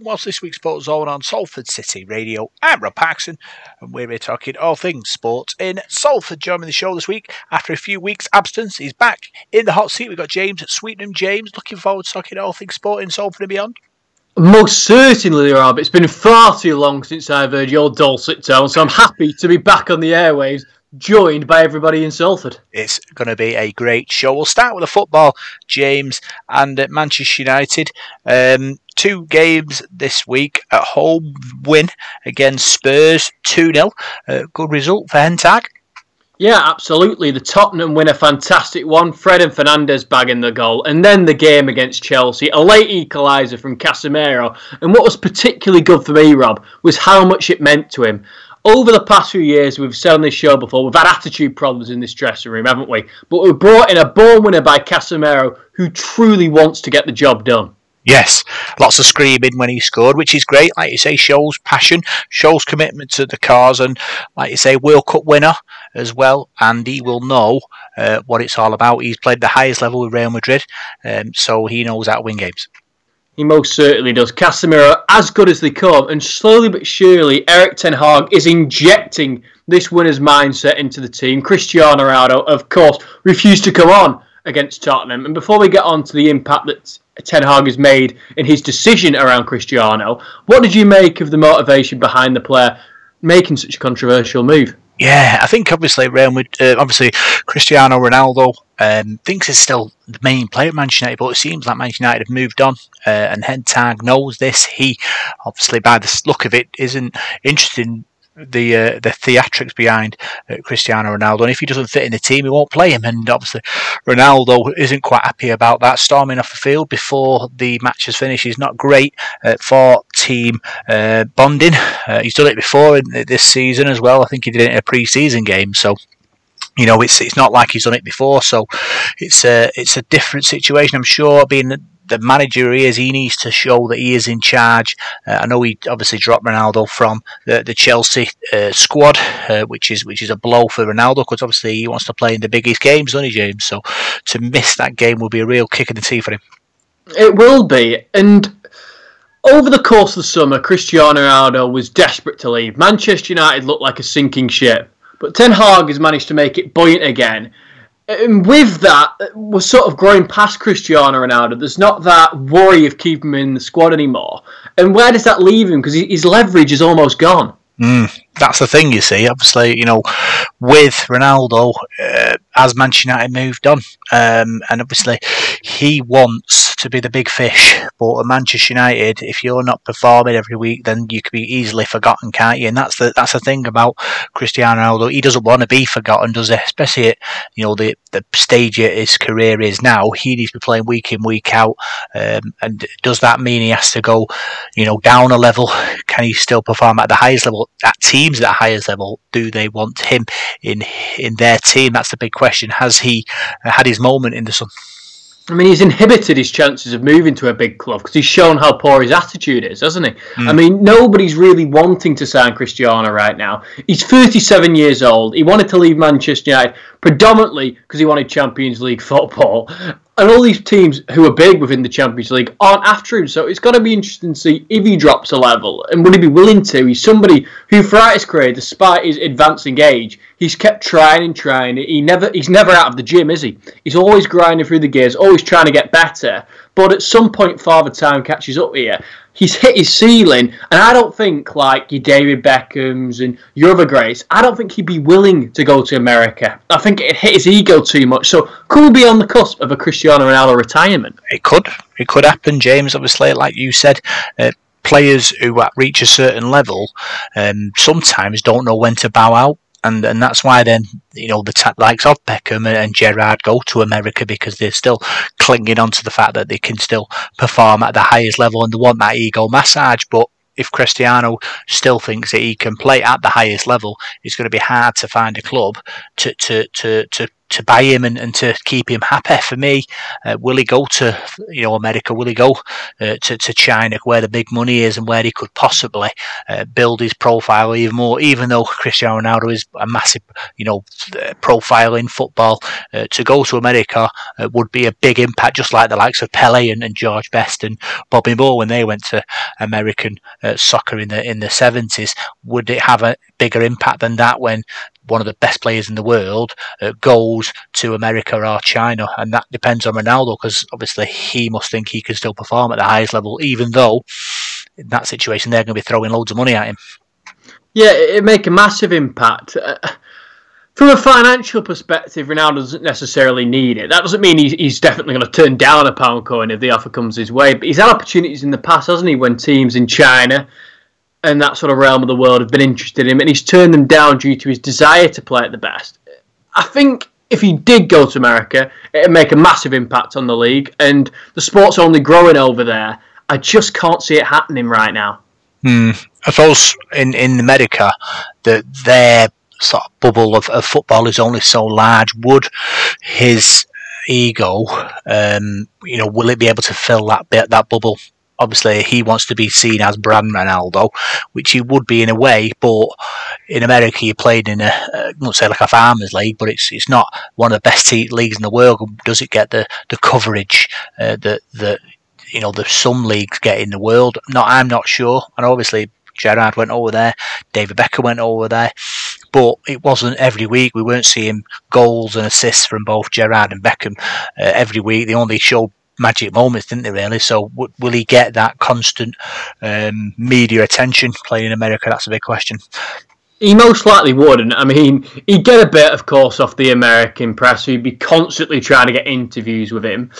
Whilst this week's Sport Zone on Salford City Radio. I'm Rob Paxson, and we're here talking all things sports in Salford. Joining the show this week after a few weeks' absence, he's back in the hot seat. We've got James at Sweetenham. James, looking forward to talking all things sport in Salford and beyond. Most certainly, Rob. It's been far too long since I've heard your dulcet tone, so I'm happy to be back on the airwaves joined by everybody in Salford. It's going to be a great show. We'll start with the football, James, and Manchester United. Um, two games this week at home win against Spurs 2 0. Uh, good result for Ten Hag. Yeah, absolutely. The Tottenham win a fantastic one. Fred and Fernandes bagging the goal. And then the game against Chelsea, a late equaliser from Casemiro. And what was particularly good for me, Rob, was how much it meant to him over the past few years, we've said on this show before, we've had attitude problems in this dressing room, haven't we? But we brought in a born winner by Casemiro who truly wants to get the job done. Yes, lots of screaming when he scored, which is great. Like you say, shows passion, shows commitment to the cause, and like you say, World Cup winner as well. And he will know uh, what it's all about. He's played the highest level with Real Madrid, um, so he knows how to win games. He most certainly does. Casemiro, as good as they come, and slowly but surely, Erik Ten Hag is injecting this winner's mindset into the team. Cristiano Ronaldo, of course, refused to come on against Tottenham. And before we get on to the impact that Ten Hag has made in his decision around Cristiano, what did you make of the motivation behind the player making such a controversial move? Yeah, I think obviously Real Madrid, uh, obviously Cristiano Ronaldo um, thinks he's still the main player at Manchester United, but it seems like Manchester United have moved on, uh, and Hag knows this. He obviously, by the look of it, isn't interested in the uh, the theatrics behind uh, Cristiano Ronaldo. And if he doesn't fit in the team, he won't play him. And obviously, Ronaldo isn't quite happy about that. Storming off the field before the match is finished is not great uh, for team uh, bonding. Uh, he's done it before in this season as well. I think he did it in a pre-season game. So you know, it's it's not like he's done it before, so it's a it's a different situation. I'm sure being the manager he is, he needs to show that he is in charge. Uh, I know he obviously dropped Ronaldo from the, the Chelsea uh, squad, uh, which is which is a blow for Ronaldo because obviously he wants to play in the biggest games, doesn't he, James? So to miss that game will be a real kick in the teeth for him. It will be, and over the course of the summer, Cristiano Ronaldo was desperate to leave. Manchester United looked like a sinking ship, but Ten Hag has managed to make it buoyant again and with that, we're sort of growing past Cristiano Ronaldo. There's not that worry of keeping him in the squad anymore. And where does that leave him? Because his leverage is almost gone. Mm, that's the thing, you see. Obviously, you know, with Ronaldo, uh, as Manchester United moved on, um, and obviously he wants to be the big fish. But at Manchester United, if you're not performing every week, then you could be easily forgotten, can't you? And that's the that's the thing about Cristiano Ronaldo. He doesn't want to be forgotten, does he? Especially at you know the the stage his career is now. He needs to be playing week in week out. Um, and does that mean he has to go, you know, down a level? Can he still perform at the highest level? At teams at the highest level, do they want him in in their team? That's the big question. Has he had his moment in the sun? I mean, he's inhibited his chances of moving to a big club because he's shown how poor his attitude is, hasn't he? Mm. I mean, nobody's really wanting to sign Cristiano right now. He's 37 years old. He wanted to leave Manchester United predominantly because he wanted Champions League football and all these teams who are big within the Champions League aren't after him. So it's going to be interesting to see if he drops a level and would he be willing to. He's somebody who, throughout his career, despite his advancing age, he's kept trying and trying. He never, he's never out of the gym, is he? He's always grinding through the gears, always trying to get better. But at some point, Father Time catches up here he's hit his ceiling, and I don't think like your David Beckhams and your other greats. I don't think he'd be willing to go to America. I think it hit his ego too much. So could be on the cusp of a Cristiano Ronaldo retirement? It could. It could happen, James. Obviously, like you said. Uh, players who reach a certain level um, sometimes don't know when to bow out and and that's why then you know the t- likes of Beckham and, and Gerrard go to America because they're still clinging on to the fact that they can still perform at the highest level and they want that ego massage. But if Cristiano still thinks that he can play at the highest level, it's going to be hard to find a club to to to, to to buy him and, and to keep him happy. For me, uh, will he go to you know America? Will he go uh, to to China where the big money is and where he could possibly uh, build his profile even more? Even though Cristiano Ronaldo is a massive you know profile in football, uh, to go to America uh, would be a big impact, just like the likes of Pele and, and George Best and Bobby Moore when they went to American uh, soccer in the in the seventies. Would it have a bigger impact than that when one of the best players in the world uh, goes to America or China, and that depends on Ronaldo because obviously he must think he can still perform at the highest level, even though in that situation they're going to be throwing loads of money at him. Yeah, it make a massive impact. Uh, from a financial perspective, Ronaldo doesn't necessarily need it. That doesn't mean he's, he's definitely going to turn down a pound coin if the offer comes his way. But he's had opportunities in the past, hasn't he? When teams in China and that sort of realm of the world have been interested in him, and he's turned them down due to his desire to play at the best. I think if he did go to America, it'd make a massive impact on the league, and the sport's only growing over there. I just can't see it happening right now. Hmm. I suppose in in America, that their sort of bubble of, of football is only so large. Would his ego, um, you know, will it be able to fill that bit that bubble obviously he wants to be seen as brand Ronaldo, which he would be in a way. But in America, he played in a uh, not say like a farmers league, but it's it's not one of the best leagues in the world. Does it get the the coverage uh, that that you know the some leagues get in the world? Not I'm not sure. And obviously Gerrard went over there, David Beckham went over there. But it wasn't every week. We weren't seeing goals and assists from both Gerrard and Beckham uh, every week. They only showed magic moments, didn't they? Really. So w- will he get that constant um, media attention playing in America? That's a big question. He most likely wouldn't. I mean, he'd get a bit, of course, off the American press. He'd be constantly trying to get interviews with him.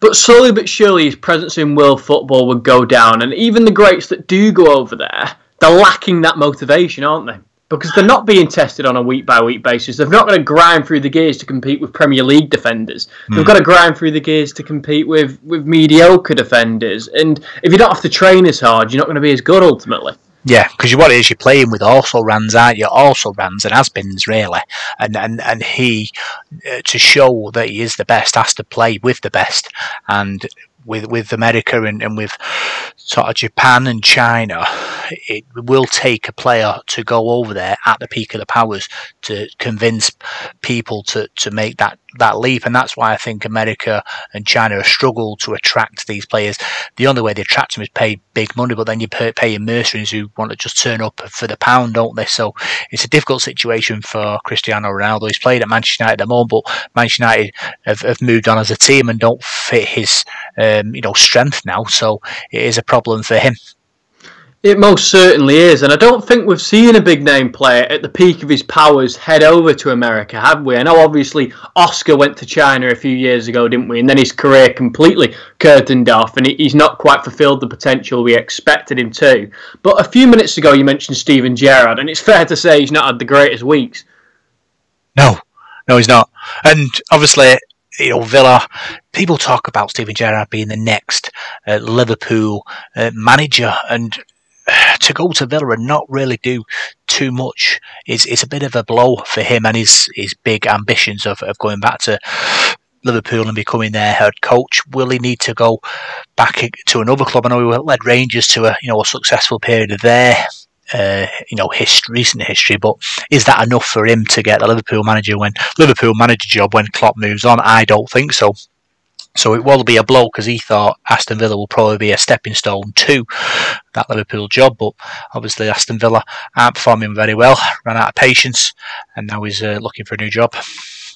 But slowly but surely, his presence in world football would go down. And even the greats that do go over there, they're lacking that motivation, aren't they? Because they're not being tested on a week by week basis. They've not got to grind through the gears to compete with Premier League defenders. Mm. They've got to grind through the gears to compete with, with mediocre defenders. And if you don't have to train as hard, you're not going to be as good ultimately. Yeah, because what it is, you're playing with also runs, aren't you? Also runs and has-beens, really. And and and he, uh, to show that he is the best, has to play with the best. And with with America and, and with sort of Japan and China, it will take a player to go over there at the peak of the powers to convince people to, to make that, that leap. And that's why I think America and China struggle to attract these players. The only way they attract them is pay big money, but then you pay, pay mercenaries who want to just turn up for the pound, don't they? So it's a difficult situation for Cristiano Ronaldo. He's played at Manchester United at the moment, but Manchester United have, have moved on as a team and don't fit his uh, um, you know strength now. So it is a problem for him. It most certainly is, and I don't think we've seen a big name player at the peak of his powers head over to America, have we? I know obviously Oscar went to China a few years ago, didn't we? And then his career completely curtained off, and he's not quite fulfilled the potential we expected him to. But a few minutes ago, you mentioned Steven Gerrard, and it's fair to say he's not had the greatest weeks. No, no, he's not. And obviously, you know, Villa, people talk about Steven Gerrard being the next uh, Liverpool uh, manager, and to go to Villa and not really do too much is is a bit of a blow for him and his his big ambitions of, of going back to Liverpool and becoming their head coach. Will he need to go back to another club? I know he led Rangers to a you know a successful period their uh, you know history, recent history, but is that enough for him to get the Liverpool manager when Liverpool manager job when Klopp moves on? I don't think so. So it will be a blow because he thought Aston Villa will probably be a stepping stone to that Liverpool job. But obviously, Aston Villa aren't performing very well, ran out of patience, and now he's uh, looking for a new job.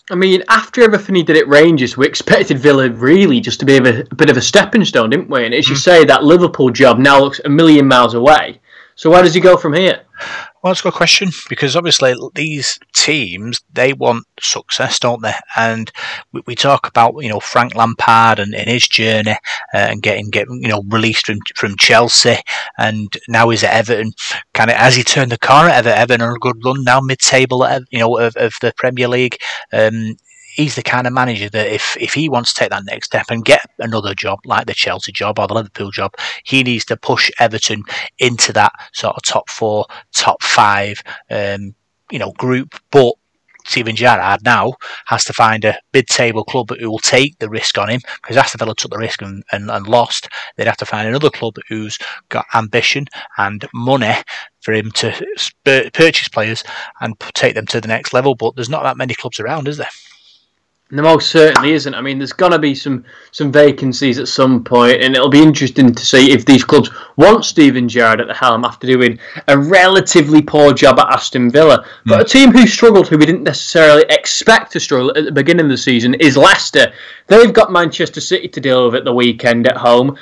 I mean, after everything he did at Rangers, we expected Villa really just to be a, a bit of a stepping stone, didn't we? And as mm. you say, that Liverpool job now looks a million miles away. So where does he go from here? Well, that's a good question because obviously these teams they want success, don't they? And we, we talk about you know Frank Lampard and, and his journey uh, and getting getting you know released from from Chelsea, and now he's at Everton. Kind of as he turned the corner Everton, on a good run now mid table, you know of, of the Premier League. Um, he's the kind of manager that if, if he wants to take that next step and get another job like the Chelsea job or the Liverpool job, he needs to push Everton into that sort of top four, top five, um, you know, group. But Steven Gerrard now has to find a mid-table club who will take the risk on him because Aston Villa took the risk and, and, and, lost. They'd have to find another club who's got ambition and money for him to purchase players and take them to the next level. But there's not that many clubs around, is there? There most certainly isn't. I mean, there's going to be some some vacancies at some point, and it'll be interesting to see if these clubs want Steven Gerrard at the helm after doing a relatively poor job at Aston Villa. But mm. a team who struggled, who we didn't necessarily expect to struggle at the beginning of the season, is Leicester. They've got Manchester City to deal with at the weekend at home.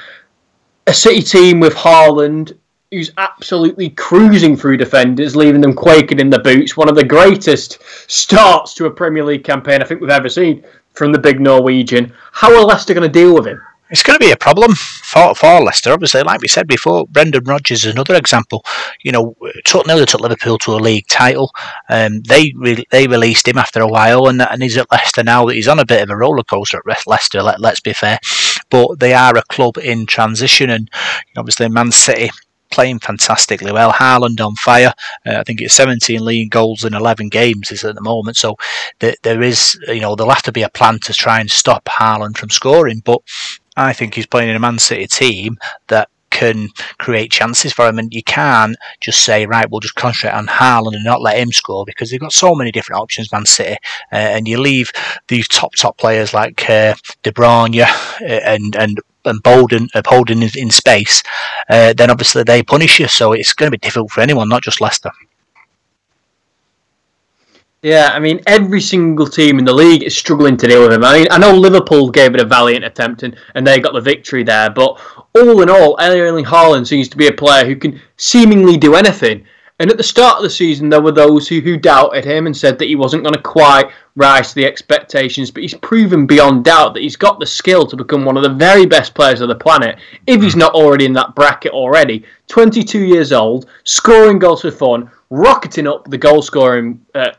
A City team with Haaland, who's absolutely cruising through defenders, leaving them quaking in the boots. One of the greatest starts to a Premier League campaign I think we've ever seen from the big Norwegian. How are Leicester going to deal with him? It's going to be a problem for, for Leicester. Obviously, like we said before, Brendan Rodgers is another example. You know, took nearly took Liverpool to a league title. Um, they re- they released him after a while, and and he's at Leicester now. That he's on a bit of a roller coaster at Leicester. Let, let's be fair, but they are a club in transition, and obviously Man City playing fantastically well. Haaland on fire. Uh, I think it's 17 league goals in 11 games is at the moment. So th- there is, you know, there'll have to be a plan to try and stop Haaland from scoring. But I think he's playing in a Man City team that can create chances for him, and you can't just say, right, we'll just concentrate on Haaland and not let him score because they've got so many different options, Man City, uh, and you leave these top top players like uh, De Bruyne uh, and and and Foden, uh, in, in space, uh, then obviously they punish you. So it's going to be difficult for anyone, not just Leicester. Yeah, I mean, every single team in the league is struggling to deal with him. I mean, I know Liverpool gave it a valiant attempt and, and they got the victory there, but all in all, Erling Haaland seems to be a player who can seemingly do anything. And at the start of the season, there were those who, who doubted him and said that he wasn't going to quite rise to the expectations. But he's proven beyond doubt that he's got the skill to become one of the very best players of the planet, if he's not already in that bracket already. 22 years old, scoring goals for fun, rocketing up the goal scoring uh,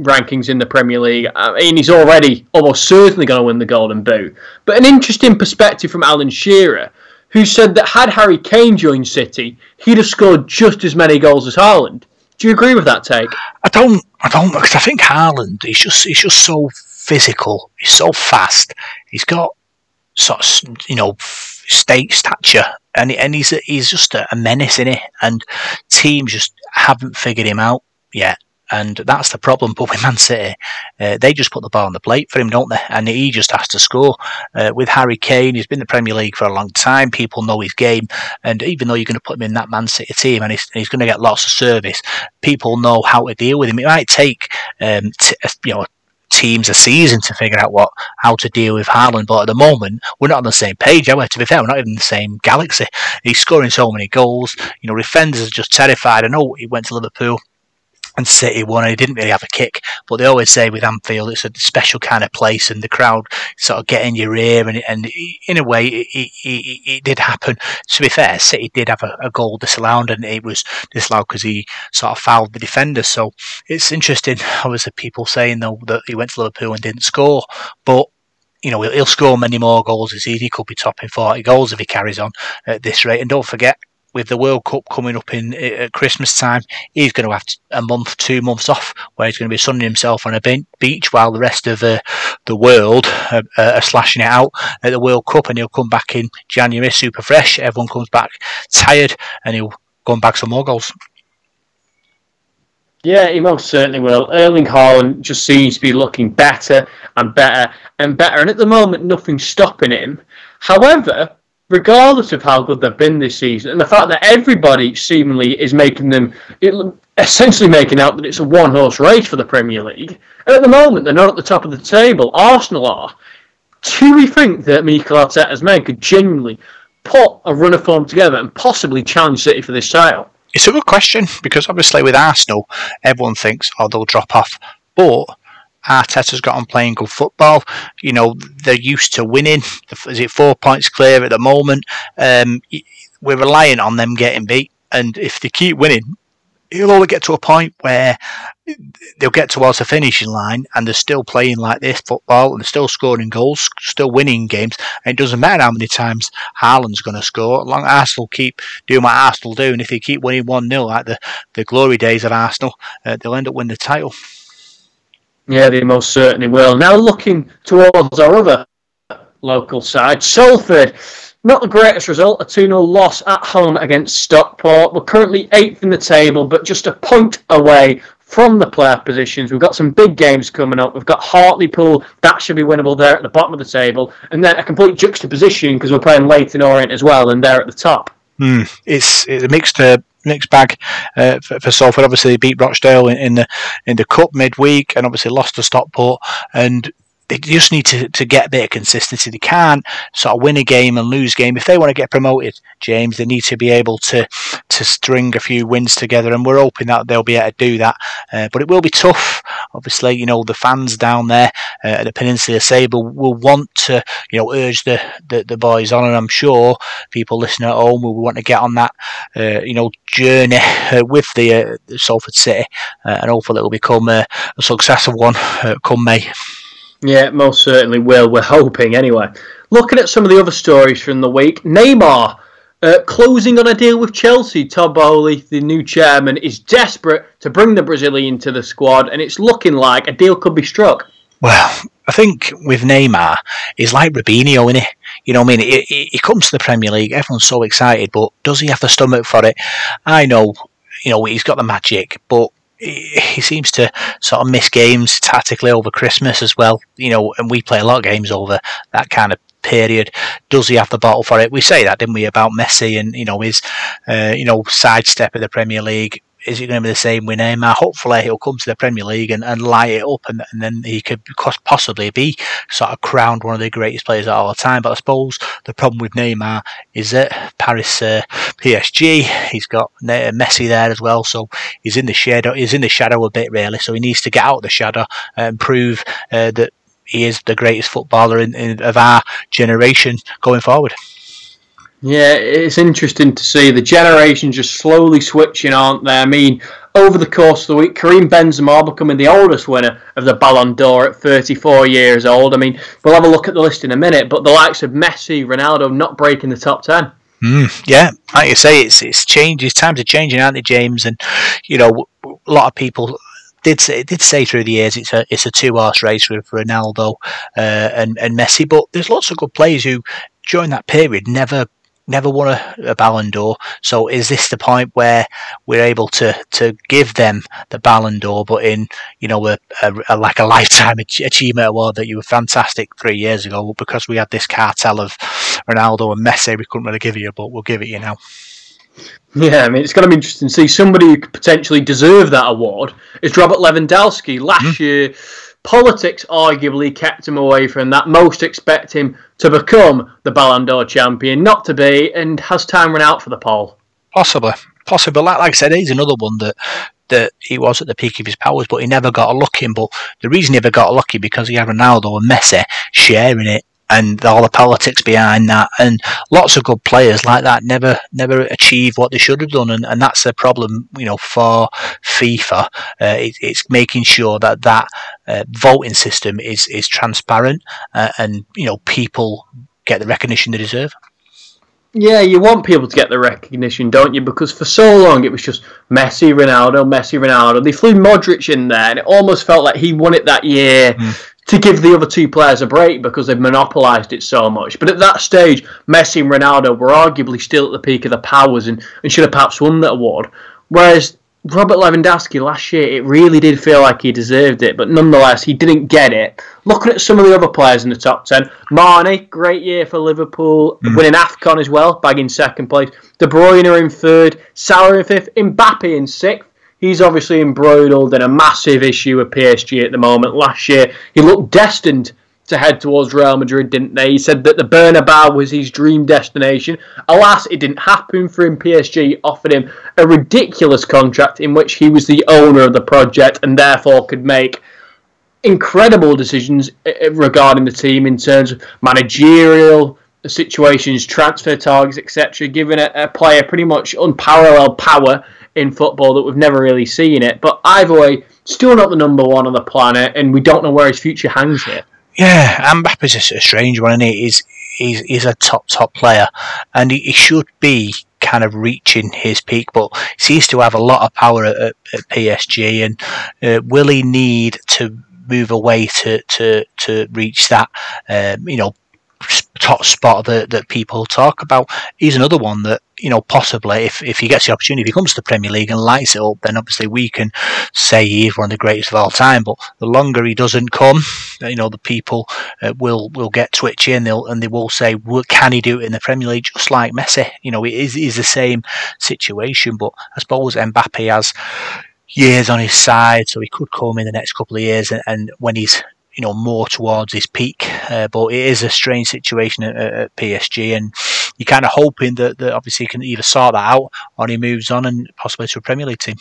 rankings in the Premier League. I mean, he's already almost certainly going to win the Golden Boot. But an interesting perspective from Alan Shearer who said that had Harry Kane joined City, he'd have scored just as many goals as Haaland. Do you agree with that take? I don't. I don't because I think Haaland he's just he's just so physical. He's so fast. He's got sort of you know state stature, and and he's a, he's just a, menace in it. And teams just haven't figured him out yet and that's the problem. But with Man City, uh, they just put the ball on the plate for him, don't they? And he just has to score. Uh, with Harry Kane, he's been in the Premier League for a long time. People know his game, and even though you're going to put him in that Man City team, and he's, he's going to get lots of service, people know how to deal with him. It might take um, t- you know teams a season to figure out what how to deal with Haaland. But at the moment, we're not on the same page, are we? To be fair, we're not even in the same galaxy. He's scoring so many goals. You know, defenders are just terrified. I know he went to Liverpool and City won. And he didn't really have a kick, but they always say with Anfield it's a special kind of place, and the crowd sort of get in your ear, and, and in a way it, it, it, it did happen. To be fair, City did have a, a goal disallowed, and it was disallowed because he sort of fouled the defender. So it's interesting. Obviously, people saying though that he went to Liverpool and didn't score, but you know, he'll score many more goals this season. He could be topping 40 goals if he carries on at this rate. And don't forget, with the World Cup coming up in at Christmas time, he's going to have a month, two months off, where he's going to be sunning himself on a beach while the rest of uh, the world are, are, slashing it out at the World Cup, and he'll come back in January super fresh. Everyone comes back tired, and he'll go bag some more goals. Yeah, he most certainly will. Erling Haaland just seems to be looking better and better and better, and at the moment, nothing's stopping him. However, regardless of how good they've been this season, and the fact that everybody seemingly is making them essentially making out that it's a one horse race for the Premier League. And at the moment, they're not at the top of the table. Arsenal are. Do we think that Mikel Arteta's men could genuinely put a run of form together and possibly challenge City for this title? It's a good question because obviously with Arsenal, everyone thinks, oh, they'll drop off. But Arteta's got on playing good football. You know, they're used to winning. Is it four points clear at the moment? Um, we're relying on them getting beat. And if they keep winning, it'll only get to a point where they'll get towards the finishing line and they're still playing like this football and they're still scoring goals, still winning games. And it doesn't matter how many times Haaland's going to score. Long Arsenal keep doing what Arsenal do, and if they keep winning 1 0 like the, the glory days of Arsenal, uh, they'll end up winning the title. Yeah, they most certainly will. Now looking towards our other local side, Salford. Not the greatest result, a 2 0 loss at home against Stockport. We're currently eighth in the table, but just a point away from the playoff positions. We've got some big games coming up. We've got Hartlepool, that should be winnable there at the bottom of the table. And then a complete juxtaposition because we're playing Leyton Orient as well, and they're at the top. Mm, it's, it's a mixed uh, mixed bag uh, for, for Salford. Obviously, they beat Rochdale in, in, the in the cup midweek, and obviously lost to Stockport. And they just need to, to get a bit of consistency. They can't sort of win a game and lose game. If they want to get promoted, James, they need to be able to to string a few wins together, and we're hoping that they'll be able to do that. Uh, but it will be tough. Obviously, you know the fans down there uh, at the Peninsula Sable will want to you know urge the, the, the boys on, and I'm sure people listening at home will want to get on that uh, you know journey uh, with the, uh, Salford City, uh, and hopefully it will become a, a successful one come May. Yeah, most certainly will. We're hoping anyway. Looking at some of the other stories from the week, Neymar uh, closing on a deal with Chelsea. Todd Boehly, the new chairman, is desperate to bring the Brazilian to the squad, and it's looking like a deal could be struck. Well, I think with Neymar, he's like Robinho, isn't he? You know what I mean? He, he, he comes to the Premier League, everyone's so excited, but does he have the stomach for it? I know, you know, he's got the magic, but he seems to sort of miss games tactically over Christmas as well. You know, and we play a lot of games over that kind of period. Does he have the bottle for it? We say that, didn't we, about Messi and you know his, uh, you know, sidestep of the Premier League is it going to be the same with Neymar? Hopefully, he'll come to the Premier League and, and light it up, and, and then he could possibly be sort of crowned one of the greatest players of all time. But I suppose the problem with Neymar is that Paris uh, PSG, he's got Messi there as well, so he's in the shadow. He's in the shadow a bit, really. So he needs to get out of the shadow and prove uh, that he is the greatest footballer in, in, of our generation going forward. Yeah, it's interesting to see the generation just slowly switching, aren't they? I mean, over the course of the week, Karim Benzema becoming the oldest winner of the Ballon d'Or at 34 years old. I mean, we'll have a look at the list in a minute, but the likes of Messi, Ronaldo not breaking the top 10. Mm, yeah, like you say, it's it's changes. Times are changing, aren't they, James? And you know, a lot of people did say did say through the years it's a it's a two horse race with Ronaldo uh, and and Messi, but there's lots of good players who during that period never never won a, a Ballon d'Or. So is this the point where we're able to, to give them the Ballon d'Or, but in you know a, a, a like a lifetime achievement award that you were fantastic three years ago because we had this cartel of Ronaldo and Messi, we couldn't really give you, but we'll give it you now. Yeah, I mean, it's going to be interesting to see somebody who could potentially deserve that award is Robert Lewandowski. Last mm-hmm. year, politics arguably kept him away from that. Most expect him to become the Ballon d'Or champion, not to be, and has time run out for the Pole? Possibly, possibly. Like, like I said, he's another one that that he was at the peak of his powers, but he never got a look in. But the reason he never got a lucky because he had Ronaldo and Messi sharing it and all the politics behind that, and lots of good players like that never never achieve what they should have done, and, and that's the problem, you know, for FIFA. Uh, it, it's making sure that that uh, voting system is is transparent, uh, and you know, people get the recognition they deserve. Yeah, you want people to get the recognition, don't you? Because for so long it was just Messi, Ronaldo, Messi, Ronaldo. They flew Modric in there, and it almost felt like he won it that year. Mm to give the other two players a break because they've monopolised it so much. But at that stage, Messi and Ronaldo were arguably still at the peak of their powers and, and should have perhaps won that award. Whereas Robert Lewandowski last year, it really did feel like he deserved it, but nonetheless, he didn't get it. Looking at some of the other players in the top 10, Mane, great year for Liverpool, mm. winning AFCON as well, bagging second place. De Bruyne in third, Salah in fifth, Mbappe in sixth. He's obviously embroiled in a massive issue with PSG at the moment. Last year, he looked destined to head towards Real Madrid, didn't they? He said that the Bernabeu was his dream destination. Alas, it didn't happen for him. PSG offered him a ridiculous contract in which he was the owner of the project and therefore could make incredible decisions eh, eh, regarding the team in terms of managerial situations, transfer targets, etc., giving a, a player pretty much unparalleled power in football that we've never really seen it. But either way, still not the number one on the planet, and we don't know where his future hangs here. Yeah, Mbappe's a, a strange one, and he? He's, he's, he's a top, top player, and he, he, should be kind of reaching his peak, but he seems to have a lot of power at, at PSG, and uh, will he need to move away to to to reach that um, you know top spot that, that people talk about. He's another one that, you know, possibly if, if he gets the opportunity, if he comes to the Premier League and lights it up, then obviously we can say he's one of the greatest of all time. But the longer he doesn't come, you know, the people uh, will will get twitchy and they'll and they will say, well, can he do it in the Premier League just like Messi? You know, it is, is the same situation. But I suppose Mbappe has years on his side, so he could come in the next couple of years and, and when he's you know more towards his peak. Uh, but it is a strange situation at, at, PSG, and you're kind of hoping that, that obviously he can either sort that out or he moves on and possibly to a Premier League team.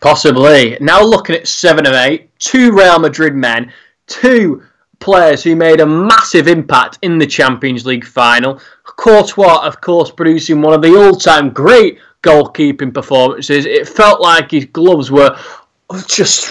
Possibly. Now looking at seven of eight, two Real Madrid men, two players who made a massive impact in the Champions League final. Courtois, of course, producing one of the all-time great goalkeeping performances. It felt like his gloves were just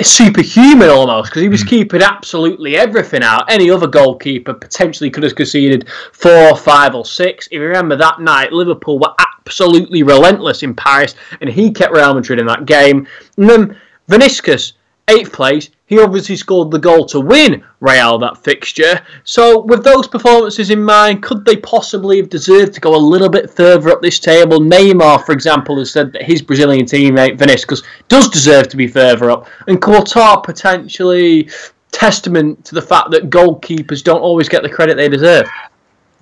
superhuman almost because he was mm. keeping absolutely everything out. Any other goalkeeper potentially could have conceded four, five, or six. If you remember that night, Liverpool were absolutely relentless in Paris, and he kept Real Madrid in that game. And then Vinicius, eighth place, he obviously scored the goal to win Real that fixture. So, with those performances in mind, could they possibly have deserved to go a little bit further up this table? Neymar, for example, has said that his Brazilian teammate Vinicius does deserve to be further up, and Courtois potentially testament to the fact that goalkeepers don't always get the credit they deserve.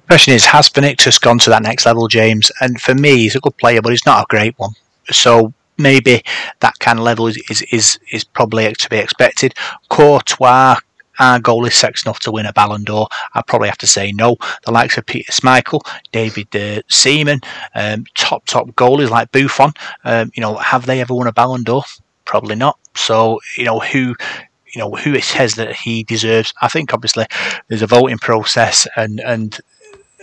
Question is, has Vinicius gone to that next level, James? And for me, he's a good player, but he's not a great one. So maybe that kind of level is is is, is probably to be expected. Courtois our goal is sex enough to win a Ballon d'Or, I'd probably have to say no. The likes of Peter Schmeichel, David uh, Seaman, um, top top goalies like Buffon, um, you know, have they ever won a Ballon d'Or? Probably not. So you know who you know who it says that he deserves. I think obviously there's a voting process, and and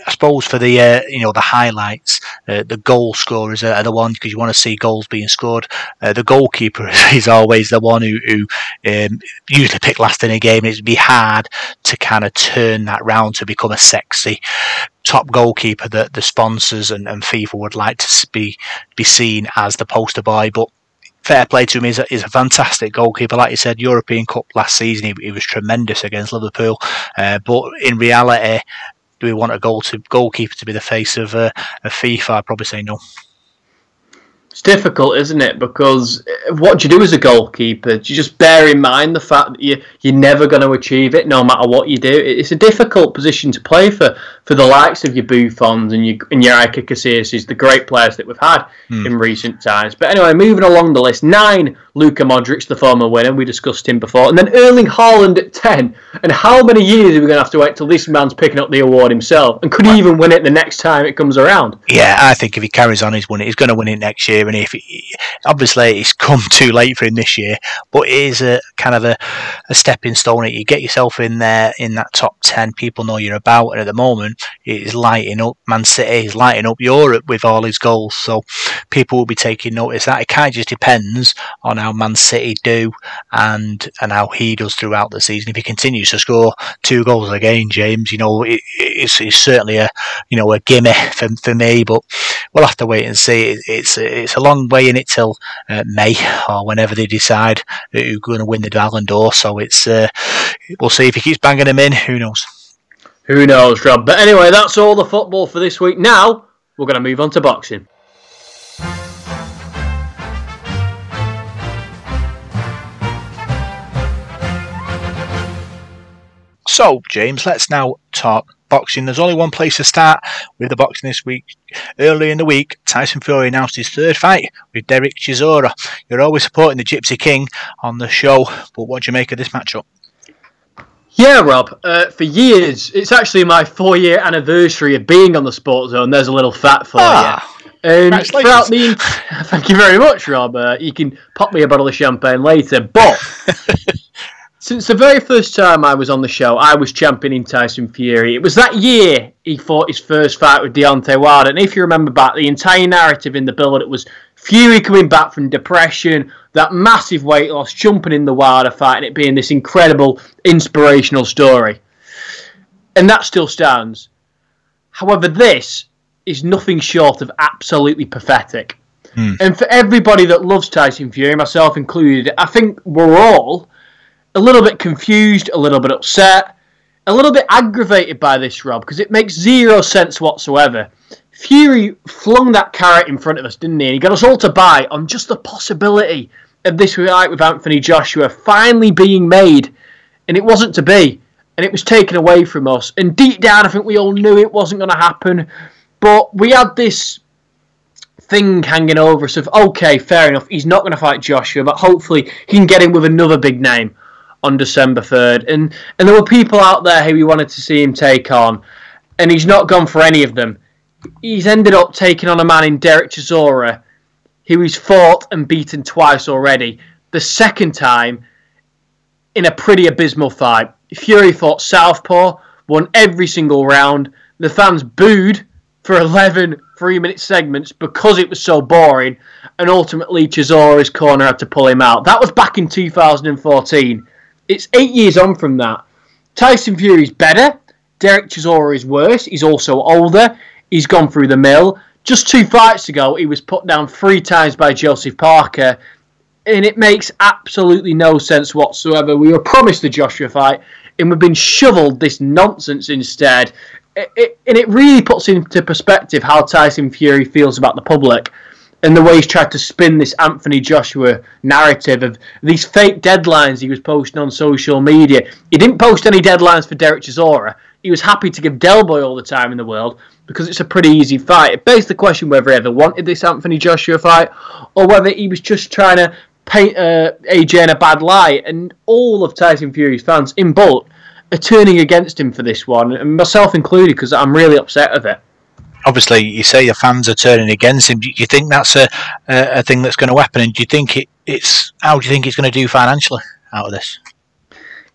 I suppose for the uh, you know the highlights, uh, the goal scorers are, the one because you want to see goals being scored. Uh, the goalkeeper is always the one who, who um, usually pick last in a game. It'd be hard to kind of turn that round to become a sexy top goalkeeper that the sponsors and, and FIFA would like to be be seen as the poster boy, but fair play to him. He's a, he's a fantastic goalkeeper. Like you said, European Cup last season, he, he was tremendous against Liverpool. Uh, but in reality, do we want a goal to goalkeeper to be the face of uh, of FIFA? I'd probably say no. It's difficult, isn't it? Because uh, what do you do as a goalkeeper? Do you just bear in mind the fact that you you're never going to achieve it, no matter what you do? It's a difficult position to play for for the likes of your Buffons and your and your Iker Casillas, the great players that we've had hmm. in recent times. But anyway, moving along the list, nine Luka Modric, the former winner, we discussed him before, and then Erling Haaland at ten. And how many years are we going to have to wait till this man's picking up the award himself? And could he even win it the next time it comes around? Yeah, I think if he carries on, he's won it. He's going to win it next year and if he, obviously it's come too late for him this year, but it is a kind of a, a stepping stone. You get yourself in there in that top ten, people know you're about, and at the moment it's lighting up Man City, he's lighting up Europe with all his goals, so people will be taking notice that. It kind of just depends on how Man City do and and how he does throughout the season. If he continues to score two goals a game, James, you know it, it's, it's certainly a you know a gimme for, for me, but we'll have to wait and see. It, it's it's a long way in it till uh, May or whenever they decide who's going to win the Ballon d'Or. So it's uh, we'll see if he keeps banging them in. Who knows? Who knows, Rob? But anyway, that's all the football for this week. Now we're going to move on to boxing. So, James, let's now talk boxing. There's only one place to start with the boxing this week. Early in the week, Tyson Fury announced his third fight with Derek Chisora. You're always supporting the Gypsy King on the show, but what do you make of this matchup? Yeah, Rob. Uh, for years, it's actually my four-year anniversary of being on the Sports Zone. There's a little fat for ah, you. And throughout the, thank you very much, Rob. Uh, you can pop me a bottle of champagne later, but Since the very first time I was on the show, I was championing Tyson Fury. It was that year he fought his first fight with Deontay Wilder. And if you remember back, the entire narrative in the build it was Fury coming back from depression, that massive weight loss, jumping in the Wilder fight, and it being this incredible, inspirational story. And that still stands. However, this is nothing short of absolutely pathetic. Hmm. And for everybody that loves Tyson Fury, myself included, I think we're all a little bit confused, a little bit upset, a little bit aggravated by this, Rob, because it makes zero sense whatsoever. Fury flung that carrot in front of us, didn't he? And he got us all to buy on just the possibility of this fight with Anthony Joshua finally being made, and it wasn't to be, and it was taken away from us. And deep down, I think we all knew it wasn't going to happen, but we had this thing hanging over us of okay, fair enough, he's not going to fight Joshua, but hopefully he can get in with another big name on December third. And and there were people out there who we wanted to see him take on, and he's not gone for any of them. He's ended up taking on a man in Derek Chisora, who he's fought and beaten twice already. The second time in a pretty abysmal fight. Fury fought Southpaw, won every single round. The fans booed for 11 three minute segments because it was so boring, and ultimately Chisora's corner had to pull him out. That was back in 2014. It's eight years on from that. Tyson Fury's better. Derek Chisora is worse. He's also older. He's gone through the mill. Just two fights ago, he was put down three times by Joseph Parker, and it makes absolutely no sense whatsoever. We were promised the Joshua fight, and we've been shoveled this nonsense instead. It, it, and it really puts into perspective how Tyson Fury feels about the public and the way he's tried to spin this Anthony Joshua narrative of these fake deadlines he was posting on social media. He didn't post any deadlines for Derek Chisora. He was happy to give Del Boy all the time in the world because it's a pretty easy fight. It begs the question whether he ever wanted this Anthony Joshua fight or whether he was just trying to paint uh, AJ in a bad light. And all of Tyson Fury's fans in bulk are turning against him for this one, and myself included, because I'm really upset of it. Obviously, you say your fans are turning against him. Do you think that's a a, a thing that's going to happen? And do you think it, it's how do you think he's going to do financially out of this?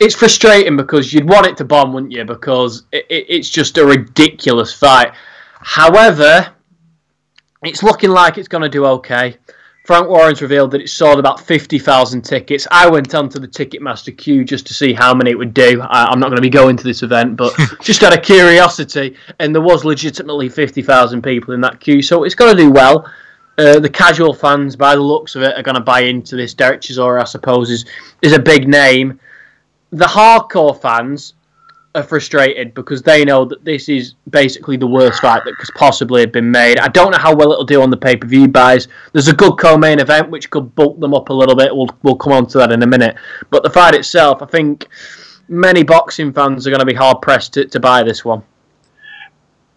It's frustrating because you'd want it to bomb, wouldn't you? Because it, it, it's just a ridiculous fight. However, it's looking like it's going to do okay. Frank Warren's revealed that it sold about 50,000 tickets. I went onto the Ticketmaster queue just to see how many it would do. I, am not going to be going to this event, but just out of curiosity, and there was legitimately 50,000 people in that queue, so it's going to do well. Uh, the casual fans, by the looks of it, are going to buy into this. Derek Chisora, I suppose, is, is a big name. The hardcore fans are frustrated because they know that this is basically the worst fight that could possibly have been made. I don't know how well it'll do on the pay per view buys. There's a good co main event which could bulk them up a little bit. We'll we'll come on to that in a minute. But the fight itself, I think many boxing fans are going to be hard pressed to, to buy this one.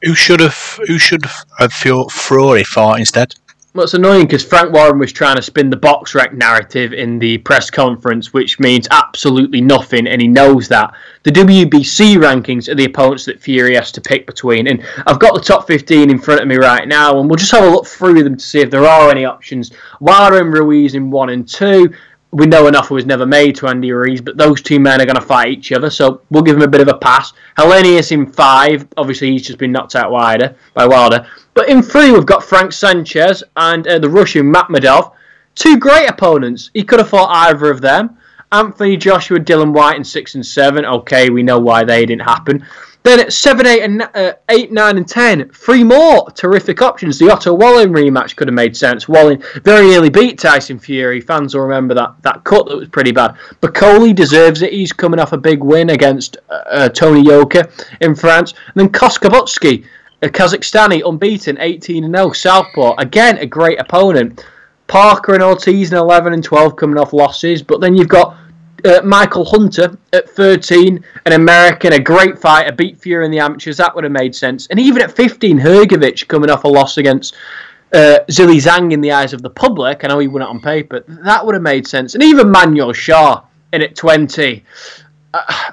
Who should have who should have uh, Fury fought instead? Well, it's annoying because Frank Warren was trying to spin the BoxRec narrative in the press conference, which means absolutely nothing, and he knows that. The WBC rankings are the opponents that Fury has to pick between, and I've got the top 15 in front of me right now, and we'll just have a look through them to see if there are any options. Wilder and Ruiz in 1 and 2, we know enough was never made to Andy Ruiz, but those two men are going to fight each other, so we'll give him a bit of a pass. Helenius in five, obviously he's just been knocked out wider by Wilder. But in three, we've got Frank Sanchez and uh, the Russian Makhmudov. Two great opponents. He could have fought either of them. Anthony Joshua, Dillian Whyte in six and seven. Okay, we know why they didn't happen. Then at 7, 8, and uh, 8, 9, and 10, three more terrific options. The Otto Wallin rematch could have made sense. Wallin very nearly beat Tyson Fury. Fans will remember that, that cut that was pretty bad. Bakole deserves it. He's coming off a big win against uh, uh Tony Yoka in France. And then Kossobutskiy, a Kazakhstani, unbeaten, 18 and 0, southpaw. Again, a great opponent. Parker and Ortiz in 11 and 12 coming off losses. But then you've got uh, Michael Hunter at 13, an American, a great fighter, beat Fury in the amateurs. That would have made sense. And even at 15, Hrgovic coming off a loss against uh, Zhilei Zhang in the eyes of the public. I know he won it on paper. That would have made sense. And even Manuel Shaw in at 20. Uh,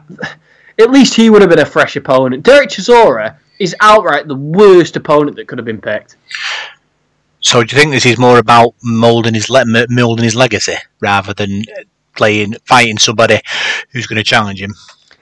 at least he would have been a fresh opponent. Derek Chisora is outright the worst opponent that could have been picked. So, do you think this is more about molding his le- molding his legacy rather than playing, fighting somebody who's going to challenge him.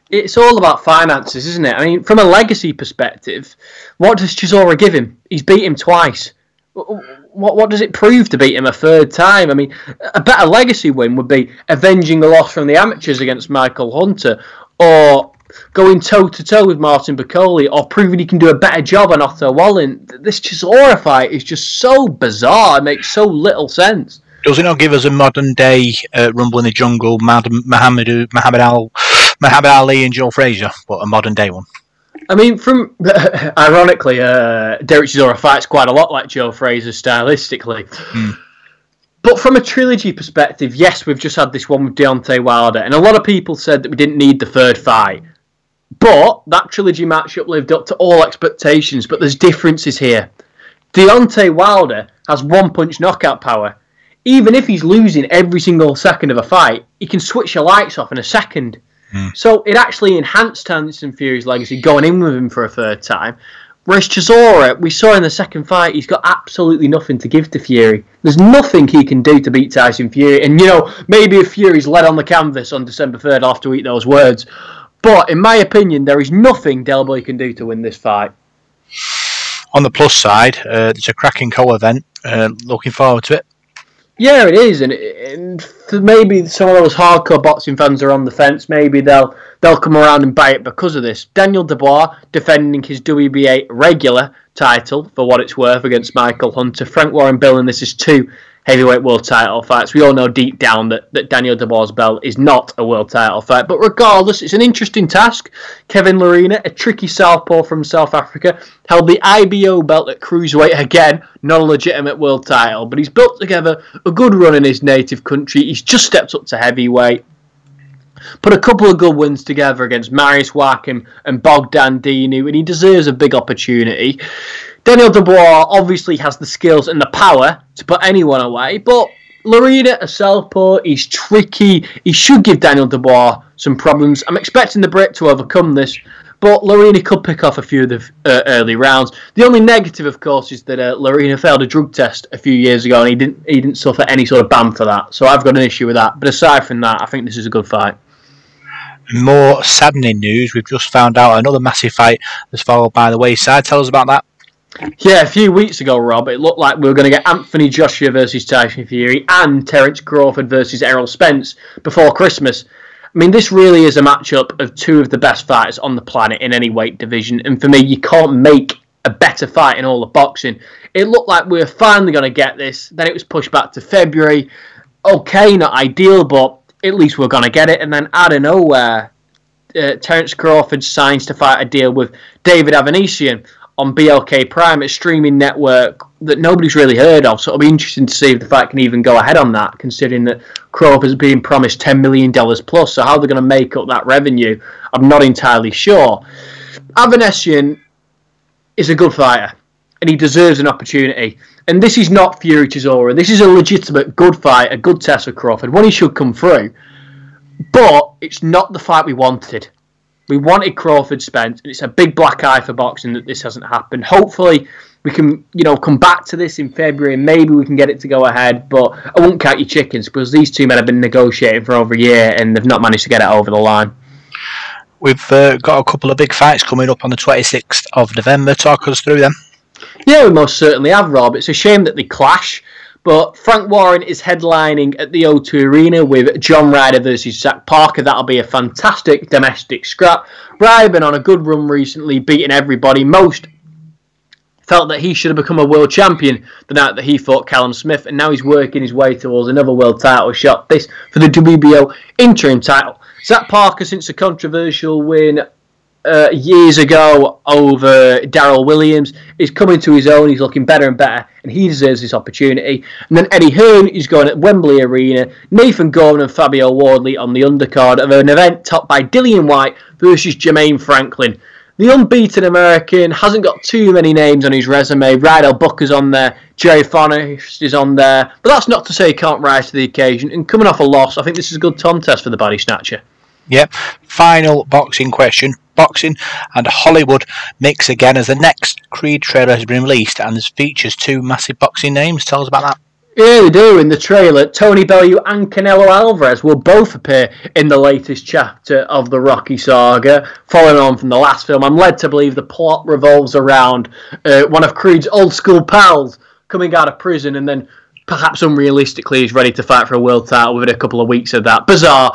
It's all about finances, isn't it? I mean, from a legacy perspective, what does Chisora give him? He's beat him twice. What what does it prove to beat him a third time? I mean, a better legacy win would be avenging the loss from the amateurs against Michael Hunter, or going toe to toe with Martin Bakole, or proving he can do a better job on Otto Wallin. This Chisora fight is just so bizarre. It makes so little sense. Does it not give us a modern day uh, Rumble in the Jungle, Muhammad, Muhammad, Al, Muhammad Ali and Joe Frazier, but a modern day one? I mean, from ironically, uh, Derek Chisora fights quite a lot like Joe Frazier stylistically. Mm. But from a trilogy perspective, yes, we've just had this one with Deontay Wilder, and a lot of people said that we didn't need the third fight. But that trilogy matchup lived up to all expectations, but there's differences here. Deontay Wilder has one punch knockout power. Even if he's losing every single second of a fight, he can switch the lights off in a second. Mm. So it actually enhanced Tyson Fury's legacy going in with him for a third time. Whereas Chisora, we saw in the second fight, he's got absolutely nothing to give to Fury. There's nothing he can do to beat Tyson Fury. And, you know, maybe if Fury's led on the canvas on December 3rd, I'll have to eat those words. But, in my opinion, there is nothing Del Boy can do to win this fight. On the plus side, uh, it's a cracking co event. Uh, looking forward to it. Yeah, it is, and, and maybe some of those hardcore boxing fans are on the fence. Maybe they'll they'll come around and buy it because of this. Daniel Dubois defending his WBA regular title for what it's worth against Michael Hunter. Frank Warren Bill, and this is two heavyweight world title fights. We all know deep down that, that Daniel Dubois' belt is not a world title fight, but regardless, it's an interesting task. Kevin Lerena, a tricky southpaw from South Africa, held the IBO belt at cruiserweight again, not a legitimate world title, but he's built together a good run in his native country. He's just stepped up to heavyweight. Put a couple of good wins together against Marius Wachim and Bogdan Dinu, and he deserves a big opportunity. Daniel Dubois obviously has the skills and the power to put anyone away, but Lerena, a is tricky. He should give Daniel Dubois some problems. I'm expecting the Brit to overcome this, but Lerena could pick off a few of the uh, early rounds. The only negative, of course, is that uh, Lerena failed a drug test a few years ago, and he didn't he didn't suffer any sort of ban for that. So I've got an issue with that. But aside from that, I think this is a good fight. More saddening news: we've just found out another massive fight has followed by the wayside. Tell us about that. Yeah, a few weeks ago, Rob, it looked like we were going to get Anthony Joshua versus Tyson Fury and Terence Crawford versus Errol Spence before Christmas. I mean, this really is a matchup of two of the best fighters on the planet in any weight division, and for me, you can't make a better fight in all of boxing. It looked like we were finally going to get this, then it was pushed back to February. Okay, not ideal, but at least we're going to get it, and then out of nowhere, uh, Terence Crawford signs to fight a deal with David Avanesyan on BLK Prime, a streaming network that nobody's really heard of. So it'll be interesting to see if the fight can even go ahead on that, considering that Crawford's being promised $10 million plus. So how they're going to make up that revenue, I'm not entirely sure. Avanesyan is a good fighter, and he deserves an opportunity. And this is not Fury Chisora. This is a legitimate good fight, a good test for Crawford, one he should come through. But it's not the fight we wanted. We wanted Crawford Spence, and it's a big black eye for boxing that this hasn't happened. Hopefully, we can, you know, come back to this in February and maybe we can get it to go ahead. But I won't count your chickens because these two men have been negotiating for over a year and they've not managed to get it over the line. We've uh, got a couple of big fights coming up on the 26th of November. Talk us through them. Yeah, we most certainly have, Rob. It's a shame that they clash. But Frank Warren is headlining at the O2 Arena with John Ryder versus Zach Parker. That'll be a fantastic domestic scrap. Ryder been on a good run recently, beating everybody. Most felt that he should have become a world champion the night that he fought Callum Smith, and now he's working his way towards another world title shot. This for the WBO interim title. Zach Parker, since a controversial win uh, years ago over Daryl Williams He's coming to his own. He's looking better and better, and he deserves this opportunity. And then Eddie Hearn is going at Wembley Arena. Nathan Gorman and Fabio Wardley on the undercard of an event topped by Dillian Whyte versus Jermaine Franklin. The unbeaten American hasn't got too many names on his resume. Rydell Booker's on there. Jerry Forrest is on there. But that's not to say he can't rise to the occasion. And coming off a loss, I think this is a good contest for the body snatcher. Yep. Final boxing question. Boxing and Hollywood mix again as the next Creed trailer has been released and features two massive boxing names. Tell us about that. Yeah, they do. In the trailer, Tony Bellew and Canelo Alvarez will both appear in the latest chapter of the Rocky saga, following on from the last film. I'm led to believe the plot revolves around uh, one of Creed's old school pals coming out of prison and then perhaps unrealistically is ready to fight for a world title within a couple of weeks of that. Bizarre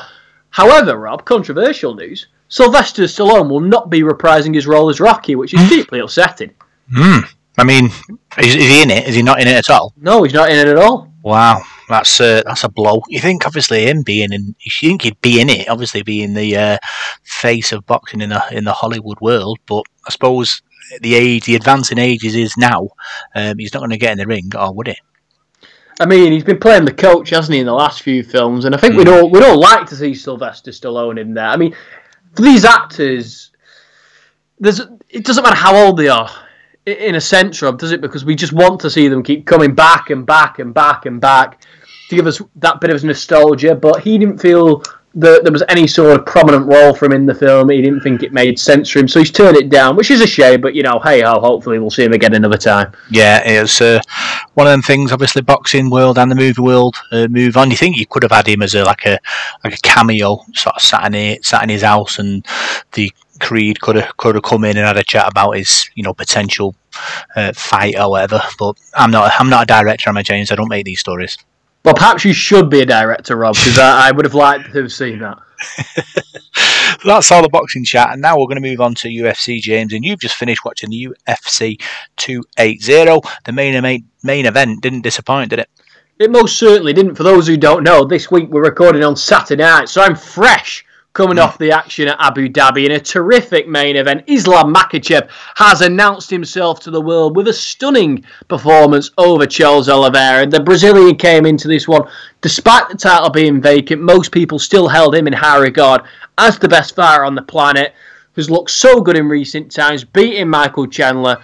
However, Rob, controversial news: Sylvester Stallone will not be reprising his role as Rocky, which is hmm. deeply upsetting. Hmm. I mean, is, is, he in it? Is he not in it at all? No, he's not in it at all. Wow. that's uh, that's a blow. You think obviously him being in, you think he'd be in it, obviously being the uh, face of boxing in the in the Hollywood world. But I suppose the age, the advancing ages is now. Um, he's not going to get in the ring, or would he? I mean, he's been playing the coach, hasn't he, in the last few films? And I think mm. we'd all we'd all like to see Sylvester Stallone in there. I mean, for these actors, there's it doesn't matter how old they are in a sense, Rob, does it? Because we just want to see them keep coming back and back and back and back to give us that bit of nostalgia. But he didn't feel that there was any sort of prominent role for him in the film. He didn't think it made sense for him, so he's turned it down, which is a shame. But you know, hey ho, hopefully we'll see him again another time. Yeah, it's uh, one of them things. Obviously, boxing world and the movie world uh, move on. You think you could have had him as a like a like a cameo, sort of sat in, it, sat in his house, and the Creed could have could have come in and had a chat about his you know potential uh, fight or whatever. But I'm not I'm not a director. I'm a James. I don't make these stories. Well, perhaps you should be a director, Rob, because I, I, would have liked to have seen that. That's all the boxing chat, and now we're going to move on to UFC, James. And you've just finished watching the UFC 280. The main main event didn't disappoint, did it? It most certainly didn't. For those who don't know, this week we're recording on Saturday night, so I'm fresh coming off the action at Abu Dhabi in a terrific main event. Islam Makhachev has announced himself to the world with a stunning performance over Charles Oliveira. The Brazilian came into this one, despite the title being vacant, most people still held him in high regard as the best fighter on the planet, who's looked so good in recent times, beating Michael Chandler.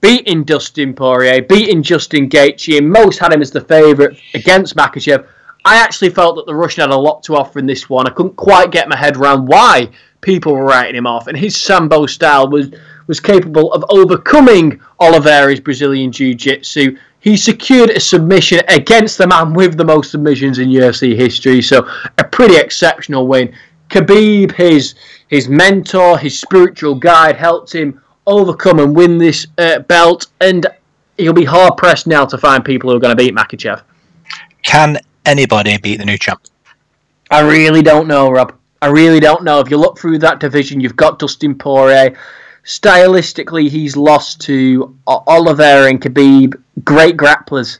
Beating Dustin Poirier, beating Justin Gaethje, and most had him as the favourite against Makhachev I actually felt that the Russian had a lot to offer in this one. I couldn't quite get my head around why people were writing him off, and his sambo style was was capable of overcoming Oliveira's Brazilian Jiu-Jitsu. He secured a submission against the man with the most submissions in UFC history, so a pretty exceptional win. Khabib, his his mentor, his spiritual guide, helped him overcome and win this uh, belt, and he'll be hard pressed now to find people who are going to beat Makhachev. Can anybody beat the new champ? I really don't know, Rob. I really don't know. If you look through that division, you've got Dustin Poirier. Stylistically, he's lost to Oliver and Khabib, great grapplers.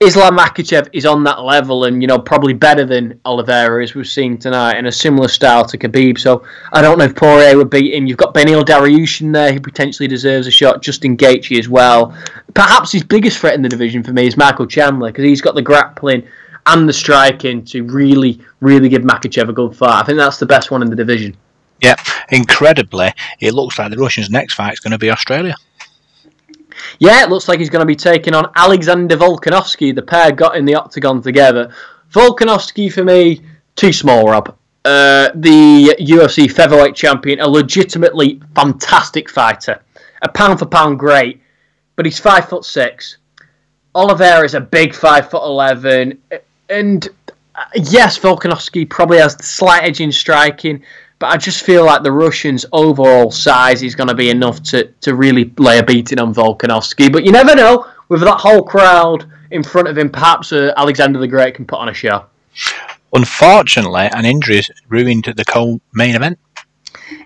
Islam Makhachev is on that level and, you know, probably better than Oliveira, as we've seen tonight, in a similar style to Khabib. So I don't know if Poirier would beat him. You've got Beneil Dariush there, who potentially deserves a shot. Justin Gaethje as well. Perhaps his biggest threat in the division for me is Michael Chandler, because he's got the grappling and the striking to really, really give Makhachev a good fight. I think that's the best one in the division. Yeah, incredibly, it looks like the Russian's next fight is going to be Australia. Yeah, it looks like he's going to be taking on Alexander Volkanovski. The pair got in the octagon together. Volkanovski, for me, too small, Rob. Uh, the UFC featherweight champion, a legitimately fantastic fighter, a pound for pound great, but he's five foot six. Oliveira is a big five foot eleven and uh, yes, Volkanovski probably has the slight edge in striking, but I just feel like the Russians' overall size is going to be enough to, to really lay a beating on Volkanovski. But you never know. With that whole crowd in front of him, perhaps uh, Alexander the Great can put on a show. Unfortunately, an injury ruined the co-main event.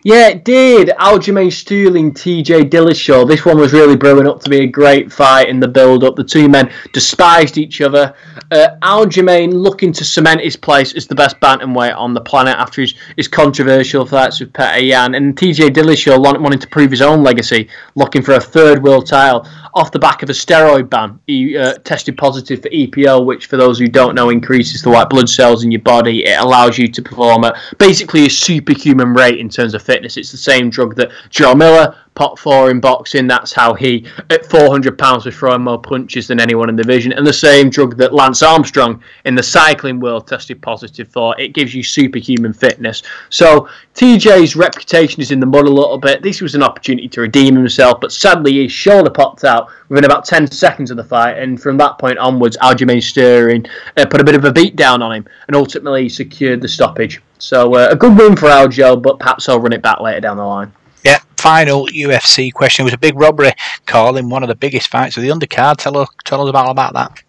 Yeah, it did. Aljamain Sterling, TJ Dillashaw. This one was really brewing up to be a great fight in the build-up. The two men despised each other. Uh, Aljamain looking to cement his place as the best bantamweight on the planet after his, his controversial fights with Petr Yan. And TJ Dillashaw wanting to prove his own legacy, looking for a third world title off the back of a steroid ban. He uh, tested positive for EPO, which, for those who don't know, increases the white blood cells in your body. It allows you to perform at basically a superhuman rate in terms of fitness. It's the same drug that Joe Miller, pot four in boxing. That's how he, at 400 pounds, was throwing more punches than anyone in the division. And the same drug that Lance Armstrong in the cycling world tested positive for. It gives you superhuman fitness. So TJ's reputation is in the mud a little bit. This was an opportunity to redeem himself, but sadly his shoulder popped out within about 10 seconds of the fight. And from that point onwards, Aljamain Sterling uh, put a bit of a beat down on him and ultimately secured the stoppage. So uh, a good win for Aljo, but perhaps I'll run it back later down the line. Yeah, final UFC question. It was a big robbery call in one of the biggest fights of the undercard. Tell us, tell us about, about that.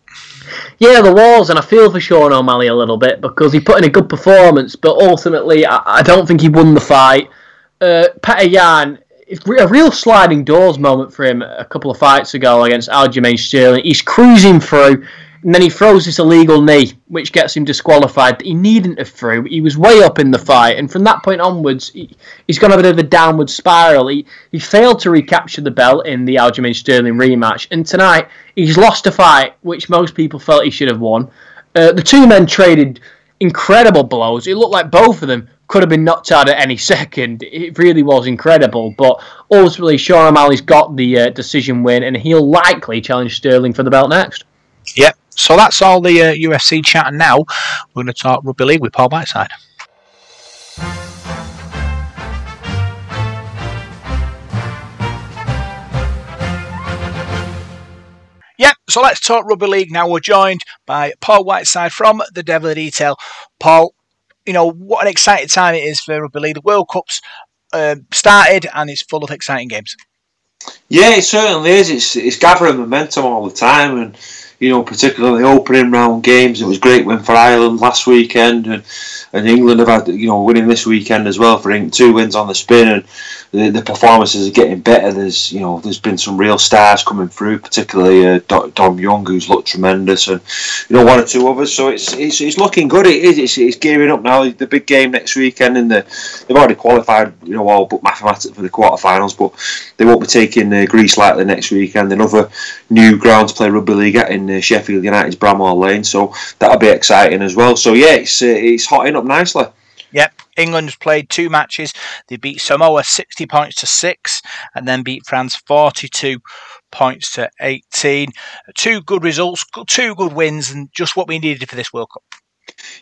Yeah, the walls, and I feel for Sean O'Malley a little bit because he put in a good performance, but ultimately, I, I don't think he won the fight. Uh, Petr Yan, a real sliding doors moment for him a couple of fights ago against Aljamain Sterling. He's cruising through. And then he throws this illegal knee, which gets him disqualified. He needn't have threw. He was way up in the fight, and from that point onwards, he, has gone a bit of a downward spiral. He he failed to recapture the belt in the Aljamain Sterling rematch, and tonight he's lost a fight which most people felt he should have won. Uh, the two men traded incredible blows. It looked like both of them could have been knocked out at any second. It really was incredible. But ultimately, Sean O'Malley's got the uh, decision win, and he'll likely challenge Sterling for the belt next. Yep. So that's all the uh, UFC chat, and now we're going to talk rugby league with Paul Whiteside. Yep, so let's talk rugby league now. We're joined by Paul Whiteside from the Devil of Detail. Paul, you know, what an exciting time it is for rugby league. The World Cup's uh, started and it's full of exciting games. Yeah, it certainly is. It's, it's gathering momentum all the time and you know, particularly opening round games. It was great win for Ireland last weekend, and, and England have had you know winning this weekend as well for two wins on the spin, and the, the performances are getting better. There's you know there's been some real stars coming through, particularly uh, Dom Young who's looked tremendous, and you know one or two others. So it's it's, it's looking good. It is. It's, it's gearing up now. The big game next weekend, and the, they've already qualified. You know all but mathematics for the quarterfinals, but they won't be taking uh, Greece lightly next weekend. Another new ground to play rugby league at in uh, Sheffield United's Bramall Lane, so that'll be exciting as well. So yeah, it's uh, it's hotting up nicely. Yep, England's played two matches. They beat Samoa 60 points to 6 and then beat France 42 points to 18. Two good results, two good wins, and just what we needed for this World Cup.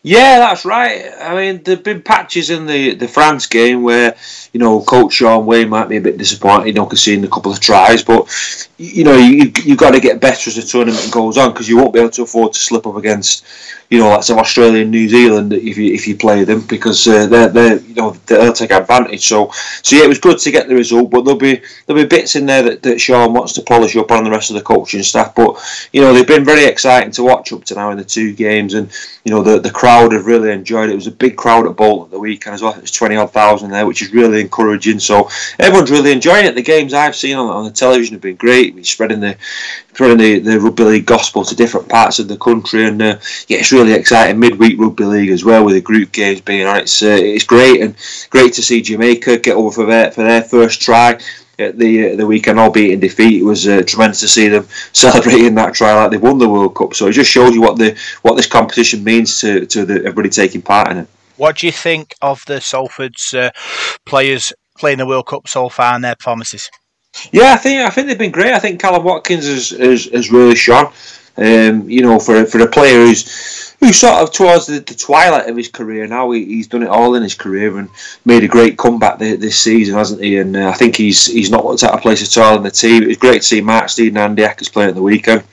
Yeah, that's right. I mean, there've been patches in the, the France game where, you know, Coach Shaun Wane might be a bit disappointed, you know, conceding a couple of tries, but, you know, you, you've got to get better as the tournament goes on because you won't be able to afford to slip up against, you know, like some Australia and New Zealand if you if you play them because uh, they're they you know they'll take advantage. So so yeah, it was good to get the result, but there'll be there'll be bits in there that, that Shaun wants to polish up on the rest of the coaching staff. But you know they've been very exciting to watch up to now in the two games, and you know the the crowd have really enjoyed it. It was a big crowd at Bolt at the weekend as well. It was twenty odd thousand there, which is really encouraging. So everyone's really enjoying it. The games I've seen on, on the television have been great. We're spreading the spreading the, the rugby league gospel to different parts of the country, and uh, yeah, it's really exciting. Midweek rugby league as well, with the group games being on. It's uh, it's great and great to see Jamaica get over for their for their first try at the uh, the weekend, albeit in defeat. It was uh, tremendous to see them celebrating that try like they won the World Cup. So it just shows you what the what this competition means to to the, everybody taking part in it. What do you think of the Salford's uh, players playing the World Cup so far and their performances? Yeah, I think I think they've been great. I think Callum Watkins has, has, has really shone. Um, you know, for for a player who's who's sort of towards the, the twilight of his career now, he, he's done it all in his career and made a great comeback this season, hasn't he? And uh, I think he's he's not looked out of place at all in the team. It was great to see Mark Sneyd and Andy Ackers playing at the weekend.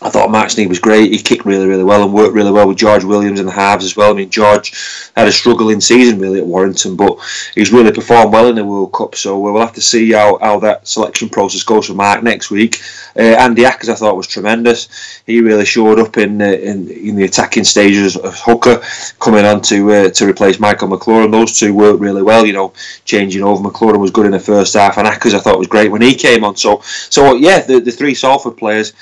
I thought Mark Sneyd was great. He kicked really, really well and worked really well with George Williams in the halves as well. I mean, George had a struggling season really at Warrington, but he's really performed well in the World Cup. So we'll have to see how, how that selection process goes for Mark next week. Uh, Andy Ackers, I thought, was tremendous. He really showed up in uh, in, in the attacking stages of hooker, coming on to uh, to replace Michael McIlorum. Those two worked really well. You know, changing over. McIlorum was good in the first half, and Ackers I thought was great when he came on. So so yeah, the the three Salford players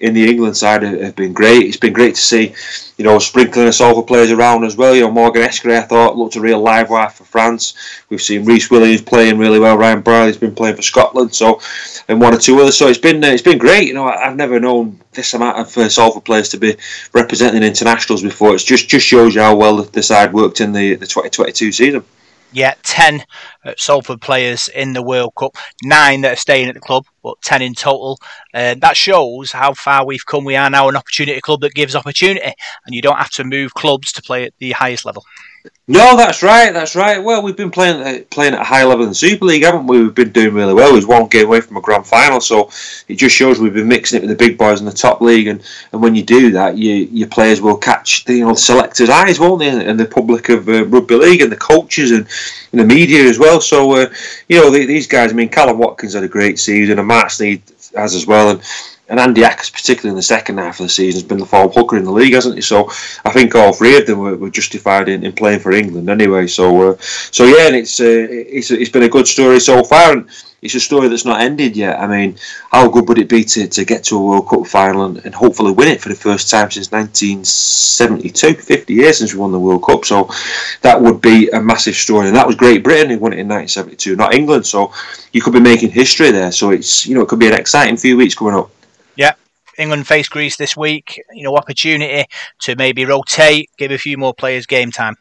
in the England side have been great. It's been great to see, you know, sprinkling us over players around as well. You know, Morgan Escaré, I thought, looked a real live wire for France. We've seen Rhys Williams playing really well. Ryan Brierley's been playing for Scotland, so and one or two others. So it's been uh, it's been great. You know, I've never known this amount of uh, Salford players to be representing internationals before. It just just shows you how well the side worked in the the 2022 season yeah, 10 uh, Salford players in the World Cup, nine that are staying at the club, but 10 in total. Uh, that shows how far we've come. We are now an opportunity club that gives opportunity, and you don't have to move clubs to play at the highest level. No, that's right. That's right. Well, we've been playing uh, playing at a high level in the Super League, haven't we? We've been doing really well. We're one game away from a grand final, so it just shows we've been mixing it with the big boys in the top league. And, and when you do that, you, your players will catch the you know selectors' eyes, won't they? And the public of uh, rugby league and the coaches and, and the media as well. So uh, you know the, these guys. I mean, Callum Watkins had a great season, and Mark Sneyd has as well. And and Andy Ackers, particularly in the second half of the season, has been the form hooker in the league, hasn't he? So I think all three of them were, were justified in, in, playing for England anyway. So uh, so yeah, and it's, uh, it's it's been a good story so far, and it's a story that's not ended yet. I mean, how good would it be to, to get to a World Cup final and, and hopefully win it for the first time since 1972, 50 years since we won the World Cup. So that would be a massive story, and that was Great Britain who won it in 1972, not England. So you could be making history there. So it's you know it could be an exciting few weeks coming up. Yeah, England face Greece this week. You know, opportunity to maybe rotate, give a few more players game time.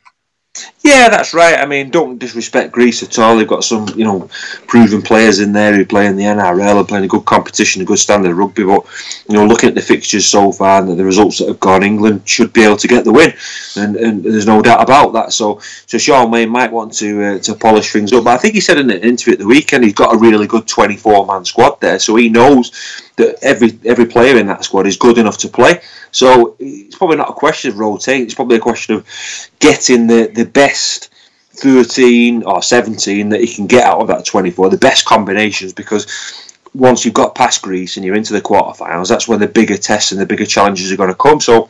Yeah, that's right. I mean, don't disrespect Greece at all. They've got some, you know, proven players in there who play in the NRL and playing a good competition, a good standard of rugby. But you know, looking at the fixtures so far and the results that have gone, England should be able to get the win, and, and there's no doubt about that. So, so Shaun Wane might want to uh, to polish things up. But I think he said in an interview at the weekend he's got a really good 24 man squad there, so he knows that every every player in that squad is good enough to play. So it's probably not a question of rotating. It's probably a question of getting the, the best 13 or 17 that he can get out of that 24, the best combinations, because once you've got past Greece and you're into the quarterfinals, that's when the bigger tests and the bigger challenges are going to come. So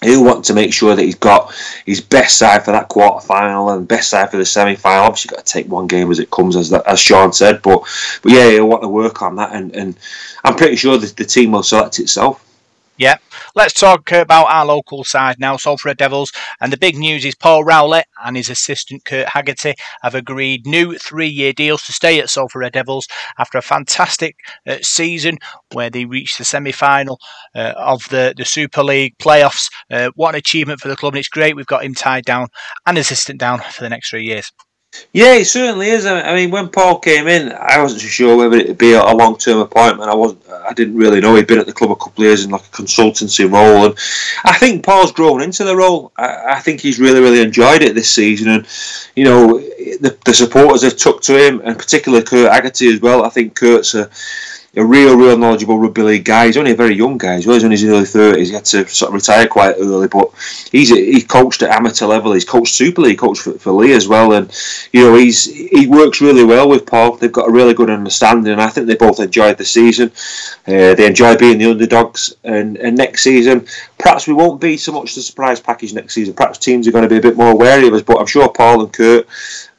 he'll want to make sure that he's got his best side for that quarter final and best side for the semi final. Obviously, got to take one game as it comes, as that, as Shaun said. But but yeah, he'll want to work on that, and, and I'm pretty sure that the team will select itself. Yeah. Let's talk about our local side now, Salford Devils. And the big news is Paul Rowley and his assistant Kurt Haggerty have agreed new three year deals to stay at Salford Devils after a fantastic uh, season where they reached the semi final uh, of the, the Super League playoffs. Uh, what an achievement for the club, and it's great we've got him tied down and assistant down for the next three years. Yeah, it certainly is. I mean, when Paul came in, I wasn't sure whether it'd be a long-term appointment. I wasn't. Uh, I didn't really know he'd been at the club a couple of years in like a consultancy role, and I think Paul's grown into the role. I, I think he's really, really enjoyed it this season, and you know, the, the supporters have took to him, and particularly Kurt Haggerty as well. I think Kurt's a a real, real knowledgeable rugby league guy. He's only a very young guy as well. He's in his early thirties. He had to sort of retire quite early, but he's he coached at amateur level. He's coached Super League, coached for, for Leigh as well, and you know he's he works really well with Paul. They've got a really good understanding, and I think they both enjoyed the season. Uh, they enjoy being the underdogs, and, and next season perhaps we won't be so much the surprise package next season. Perhaps teams are going to be a bit more wary of us, but I'm sure Paul and Kurt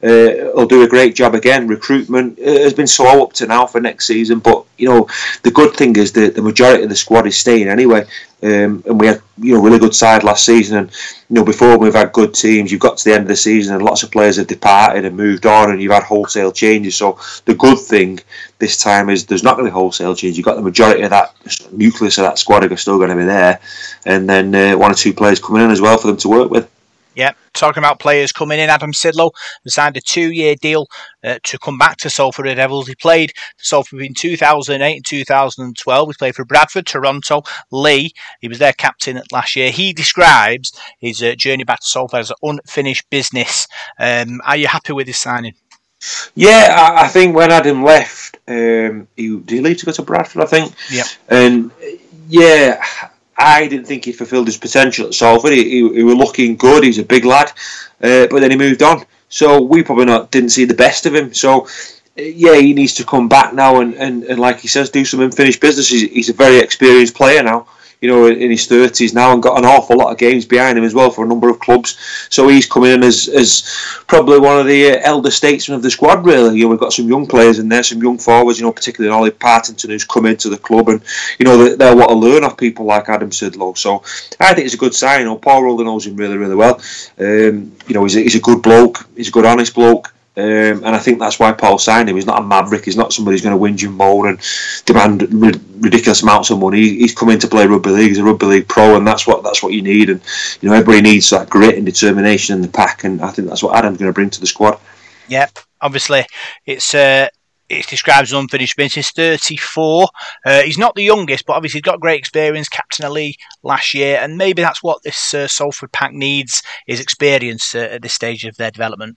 uh, will do a great job again. Recruitment uh, has been slow up to now for next season, but you know the good thing is that the majority of the squad is staying anyway. Um, and we had you know really good side last season, and you know before we've had good teams. You've got to the end of the season, and lots of players have departed and moved on, and you've had wholesale changes. So the good thing this time is there's not going to be wholesale change. You've got the majority of that nucleus of that squad are still going to be there, and then uh, one or two players coming in as well for them to work with. Yeah, talking about players coming in, Adam Sidlow signed a two-year deal uh, to come back to Salford Red Devils. He played for Salford between 2008 and 2012. He played for Bradford, Toronto, Leigh. He was their captain last year. He describes his uh, journey back to Salford as unfinished business. Um, are you happy with his signing? Yeah, I, I think when Adam left, um, he did he leave to go to Bradford, I think. Yeah. And yeah, I didn't think he fulfilled his potential at Salford. He, he, he was looking good. He's a big lad, uh, but then he moved on. So we probably not didn't see the best of him. So uh, yeah, he needs to come back now and, and, and like he says, do some unfinished business. He's, he's a very experienced player now you know, in his thirties now, and got an awful lot of games behind him as well for a number of clubs. So he's coming in as, as probably one of the uh, elder statesmen of the squad. Really, you know, we've got some young players in there, some young forwards. You know, particularly Ollie Partington who's come into the club, and you know they, they'll want to learn off people like Adam Sidlow. So I think it's a good sign. You know, Paul Rowley knows him really, really well. Um, you know, he's a, he's a good bloke. He's a good, honest bloke. Um, and I think that's why Paul signed him. He's not a maverick. He's not somebody who's going to win you more and demand ridiculous amounts of money. He's coming to play rugby league. He's a rugby league pro, and that's what that's what you need. And you know, everybody needs that grit and determination in the pack. And I think that's what Adam's going to bring to the squad. Yeah, obviously, it's. Uh it's unfinished business. 34. Uh, he's not the youngest, but obviously he's got great experience. Captain of Leigh last year, and maybe that's what this uh, Salford pack needs: is experience uh, at this stage of their development.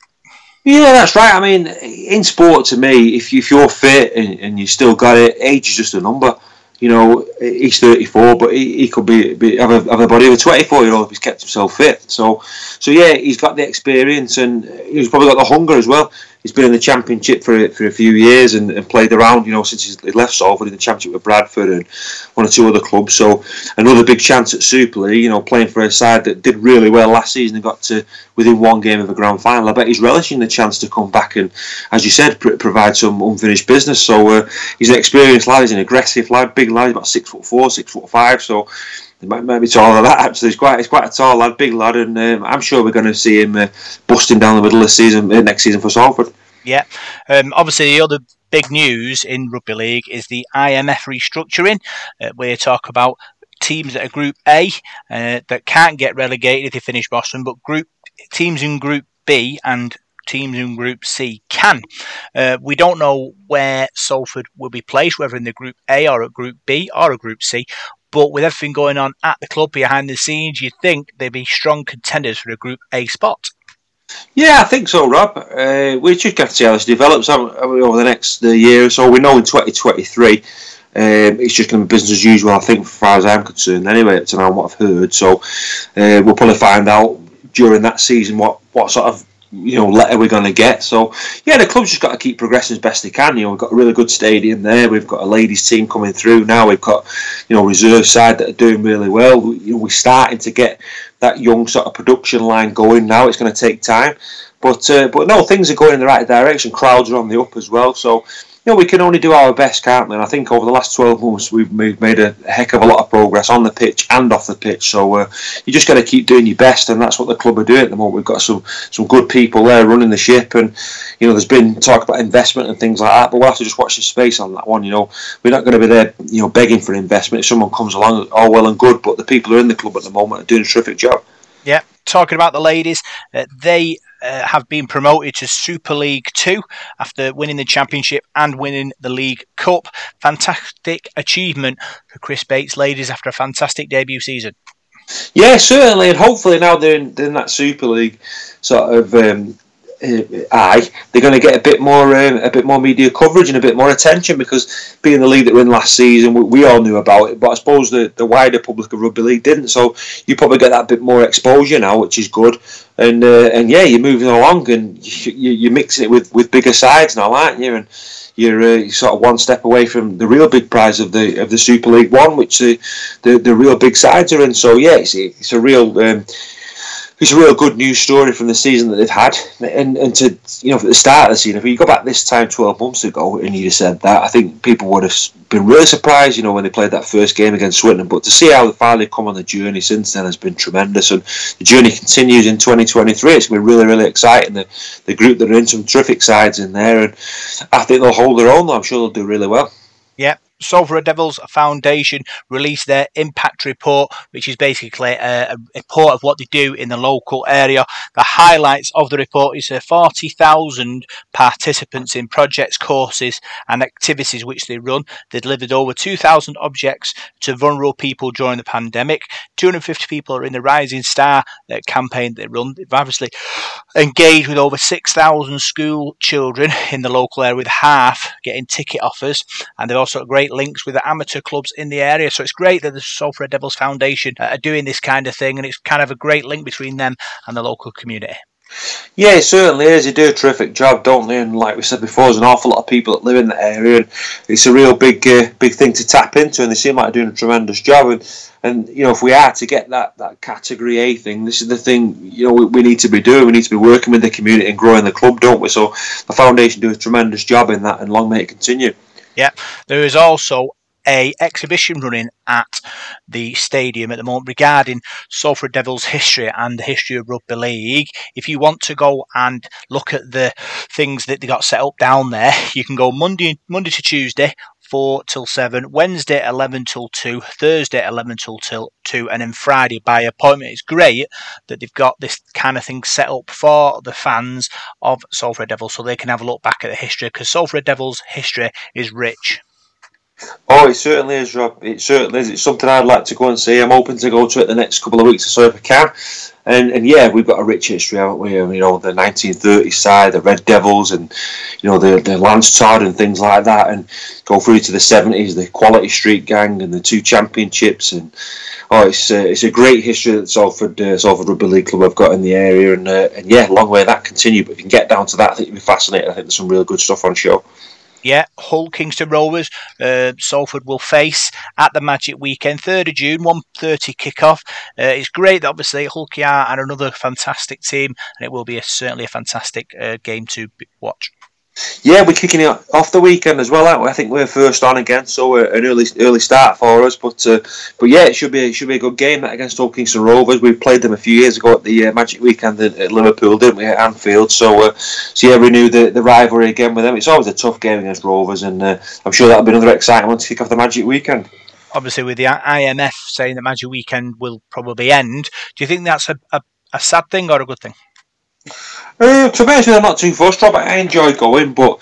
Yeah, that's right. I mean, in sport, to me, if, you, if you're fit and, and you still got it, age is just a number. You know, he's 34, but he, he could be, be have, a, have a body of a 24 year old if he's kept himself fit. So, so yeah, he's got the experience and he's probably got the hunger as well. He's been in the championship for for a few years and, and played around. You know, since he left Salford in the championship with Bradford and one or two other clubs. So another big chance at Super League. You know, playing for a side that did really well last season and got to within one game of a grand final. I bet he's relishing the chance to come back and, as you said, pr- provide some unfinished business. So uh, he's an experienced lad. He's an aggressive lad, big lad. He's about six foot four, six foot five. So maybe taller than that. Actually, he's quite he's quite a tall lad, big lad, and um, I'm sure we're going to see him uh, busting down the middle of the season uh, next season for Salford. Yeah, um, obviously the other big news in rugby league is the IMG restructuring. Uh, we talk about teams that are Group A uh, that can't get relegated if they finish bottom, but group teams in Group B and teams in Group C can. Uh, we don't know where Salford will be placed, whether in the Group A or a Group B or a Group C. But with everything going on at the club behind the scenes, you'd think they'd be strong contenders for a Group A spot. Yeah, I think so, Rob. Uh, we just got to see how this develops over the next year or so. We know in 2023 um, it's just going to be business as usual, I think, as far as I'm concerned, anyway, to know what I've heard. So uh, we'll probably find out during that season what, what sort of you know letter we're going to get. So yeah, the club's just got to keep progressing as best they can. You know, we've got a really good stadium there. We've got a ladies team coming through now. We've got you know reserve side that are doing really well. We, you know, we're starting to get that young sort of production line going now. It's going to take time, but uh, but no, things are going in the right direction. Crowds are on the up as well. So you know, we can only do our best, can't we? And I think over the last 12 months, we've made a heck of a lot of progress on the pitch and off the pitch. So uh, you just got to keep doing your best, and that's what the club are doing at the moment. We've got some some good people there running the ship, and you know, there's been talk about investment and things like that. But we'll have to just watch the space on that one. You know, we're not going to be there, you know, begging for investment. If someone comes along, all well and good, but the people who are in the club at the moment are doing a terrific job. Yeah, talking about the ladies, uh, they uh, have been promoted to Super League 2 after winning the championship and winning the League Cup. Fantastic achievement for Chris Bates ladies after a fantastic debut season. Yeah, certainly, and hopefully now they're in, they're in that Super League sort of um, uh, they're going to get a bit more um, a bit more media coverage and a bit more attention because being the league that we were in last season, we, we, all knew about it, but I suppose the, the wider public of rugby league didn't. So you probably get that bit more exposure now, which is good. And uh, and yeah, you're moving along and you, you're mixing it with, with bigger sides now, aren't you? And you're, uh, you're sort of one step away from the real big prize of the of the Super League One, which the the, the real big sides are in. So yeah, it's, it's a real. Um, it's a real good news story from the season that they've had. And, and to, you know, at the start of the season, if you go back this time 12 months ago and you'd have said that, I think people would have been really surprised, you know, when they played that first game against Swinton. But to see how they've finally come on the journey since then has been tremendous. And the journey continues in 2023. It's going to be really, really exciting. The, the group that are in some terrific sides in there. And I think they'll hold their own, though. I'm sure they'll do really well. Salford Devils Foundation released their impact report, which is basically a, a, report of what they do in the local area. The highlights of the report is uh, 40,000 participants in projects, courses, and activities which they run. They delivered over 2,000 objects to vulnerable people during the pandemic. 250 people are in the Rising Star uh, campaign they run. They've obviously engaged with over 6,000 school children in the local area, with half getting ticket offers, and they've also got great links with the amateur clubs in the area. So it's great that the Salford Devils Foundation are doing this kind of thing, and it's kind of a great link between them and the local community. Yeah, it certainly is. They do a terrific job, don't they? And like we said before, there's an awful lot of people that live in the area, and it's a real big, uh, big thing to tap into. And they seem like they're doing a tremendous job. And and you know, if we are to get that that category A thing, this is the thing you know we, we need to be doing. We need to be working with the community and growing the club, don't we? So the foundation do a tremendous job in that, and long may it continue. Yeah, there is also a exhibition running at the stadium at the moment regarding Salford Devils history and the history of rugby league. If you want to go and look at the things that they got set up down there, you can go Monday Monday to Tuesday 4 till 7, Wednesday 11 till 2, Thursday 11 till till 2, and then Friday by appointment. It's great that they've got this kind of thing set up for the fans of Salford Devils so they can have a look back at the history because Salford Devils history is rich. Oh, it certainly is, Rob. It certainly is. It's something I'd like to go and see. I'm hoping to go to it the next couple of weeks or so if I can. And and yeah, we've got a rich history, haven't we? You know, the 1930s side, the Red Devils, and you know the the Lance and things like that, and go through to the 70s, the Quality Street Gang and the two championships, and oh, it's uh, it's a great history that Salford uh, Salford Rugby League Club have got in the area, and uh, and yeah, long way that continue. But if you can get down to that, I think you'll be fascinated. I think there's some real good stuff on show yeah, Hull Kingston Rovers, uh, Salford will face at the Magic Weekend, 3rd of June, 1.30 kickoff. Uh, it's great that obviously Hull KR are another fantastic team, and it will be a, certainly a fantastic uh, game to watch. Yeah, we're kicking it off the weekend as well. I think we're first on again, so an early early start for us. But uh, but yeah, it should be it should be a good game against Hull Kingston Rovers. We played them a few years ago at the uh, Magic Weekend at, Liverpool, didn't we, at Anfield? So uh, so yeah, renew the, the rivalry again with them. It's always a tough game against Rovers, and uh, I'm sure that'll be another exciting one to kick off the Magic Weekend. Obviously, with the IMG saying that Magic Weekend will probably end, do you think that's a, a, a sad thing or a good thing? Uh, to be honest, I'm not too fussed, Robert. I enjoy going, but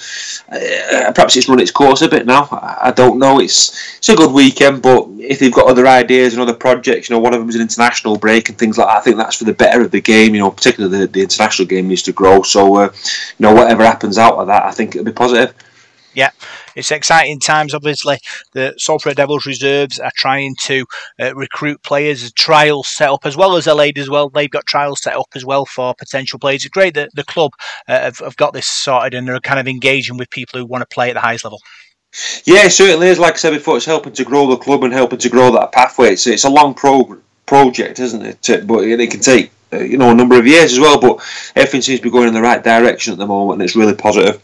uh, perhaps it's run its course a bit now. I, I, don't know. It's it's a good weekend, but if they've got other ideas and other projects, you know, one of them is an international break and things like that. I think that's for the better of the game. You know, particularly the, the international game needs to grow. So, uh, you know, whatever happens out of that, I think it'll be positive. Yeah, it's exciting times. Obviously, the Salford Devils reserves are trying to uh, recruit players, trials set up as well as Adelaide as well. They've got trials set up as well for potential players. It's great that the club uh, have, have got this sorted and they're kind of engaging with people who want to play at the highest level. Yeah, certainly is. Like I said before, it's helping to grow the club and helping to grow that pathway. It's, it's a long pro- project, isn't it? But it can take uh, you know a number of years as well. But everything seems to be going in the right direction at the moment, and it's really positive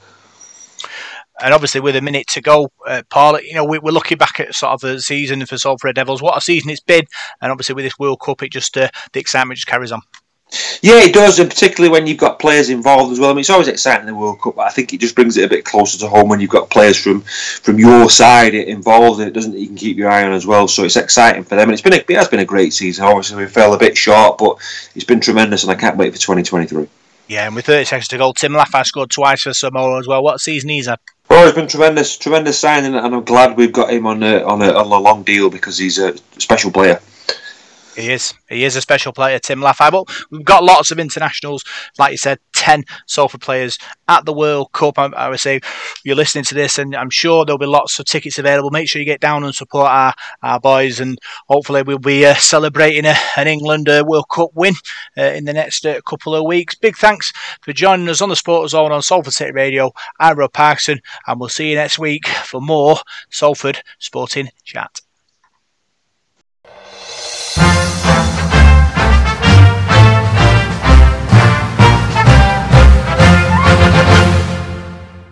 and obviously with a minute to go, uh, Paul, you know, we, are looking back at sort of the season for Salford Devils. What a season it's been, and obviously with this World Cup, it just uh, the excitement just carries on. Yeah, it does, and particularly when you've got players involved as well. I mean, it's always exciting in the World Cup, but I think it just brings it a bit closer to home when you've got players from from your side involved, and it doesn't you can keep your eye on as well. So it's exciting for them, and it's been a, it has been a great season. Obviously, we fell a bit short, but it's been tremendous, and I can't wait for 2023. Yeah, and with 30 seconds to go, Tim Lafai scored twice for Samoa as well. What season he's had? Oh, it's been tremendous, tremendous signing, and I'm glad we've got him on a, on a, on a long deal because he's a special player. He is. He is a special player, Tim Lafai. But we've got lots of internationals, like you said, 10 Salford players at the World Cup. I, I, would say you're listening to this, and I'm sure there'll be lots of tickets available. Make sure you get down and support our, our boys, and hopefully we'll be uh, celebrating a, an England uh, World Cup win uh, in the next uh, couple of weeks. Big thanks for joining us on the Sport Zone on Salford City Radio. I'm Rob Parkinson, and we'll see you next week for more Salford Sporting Chat. Thank you.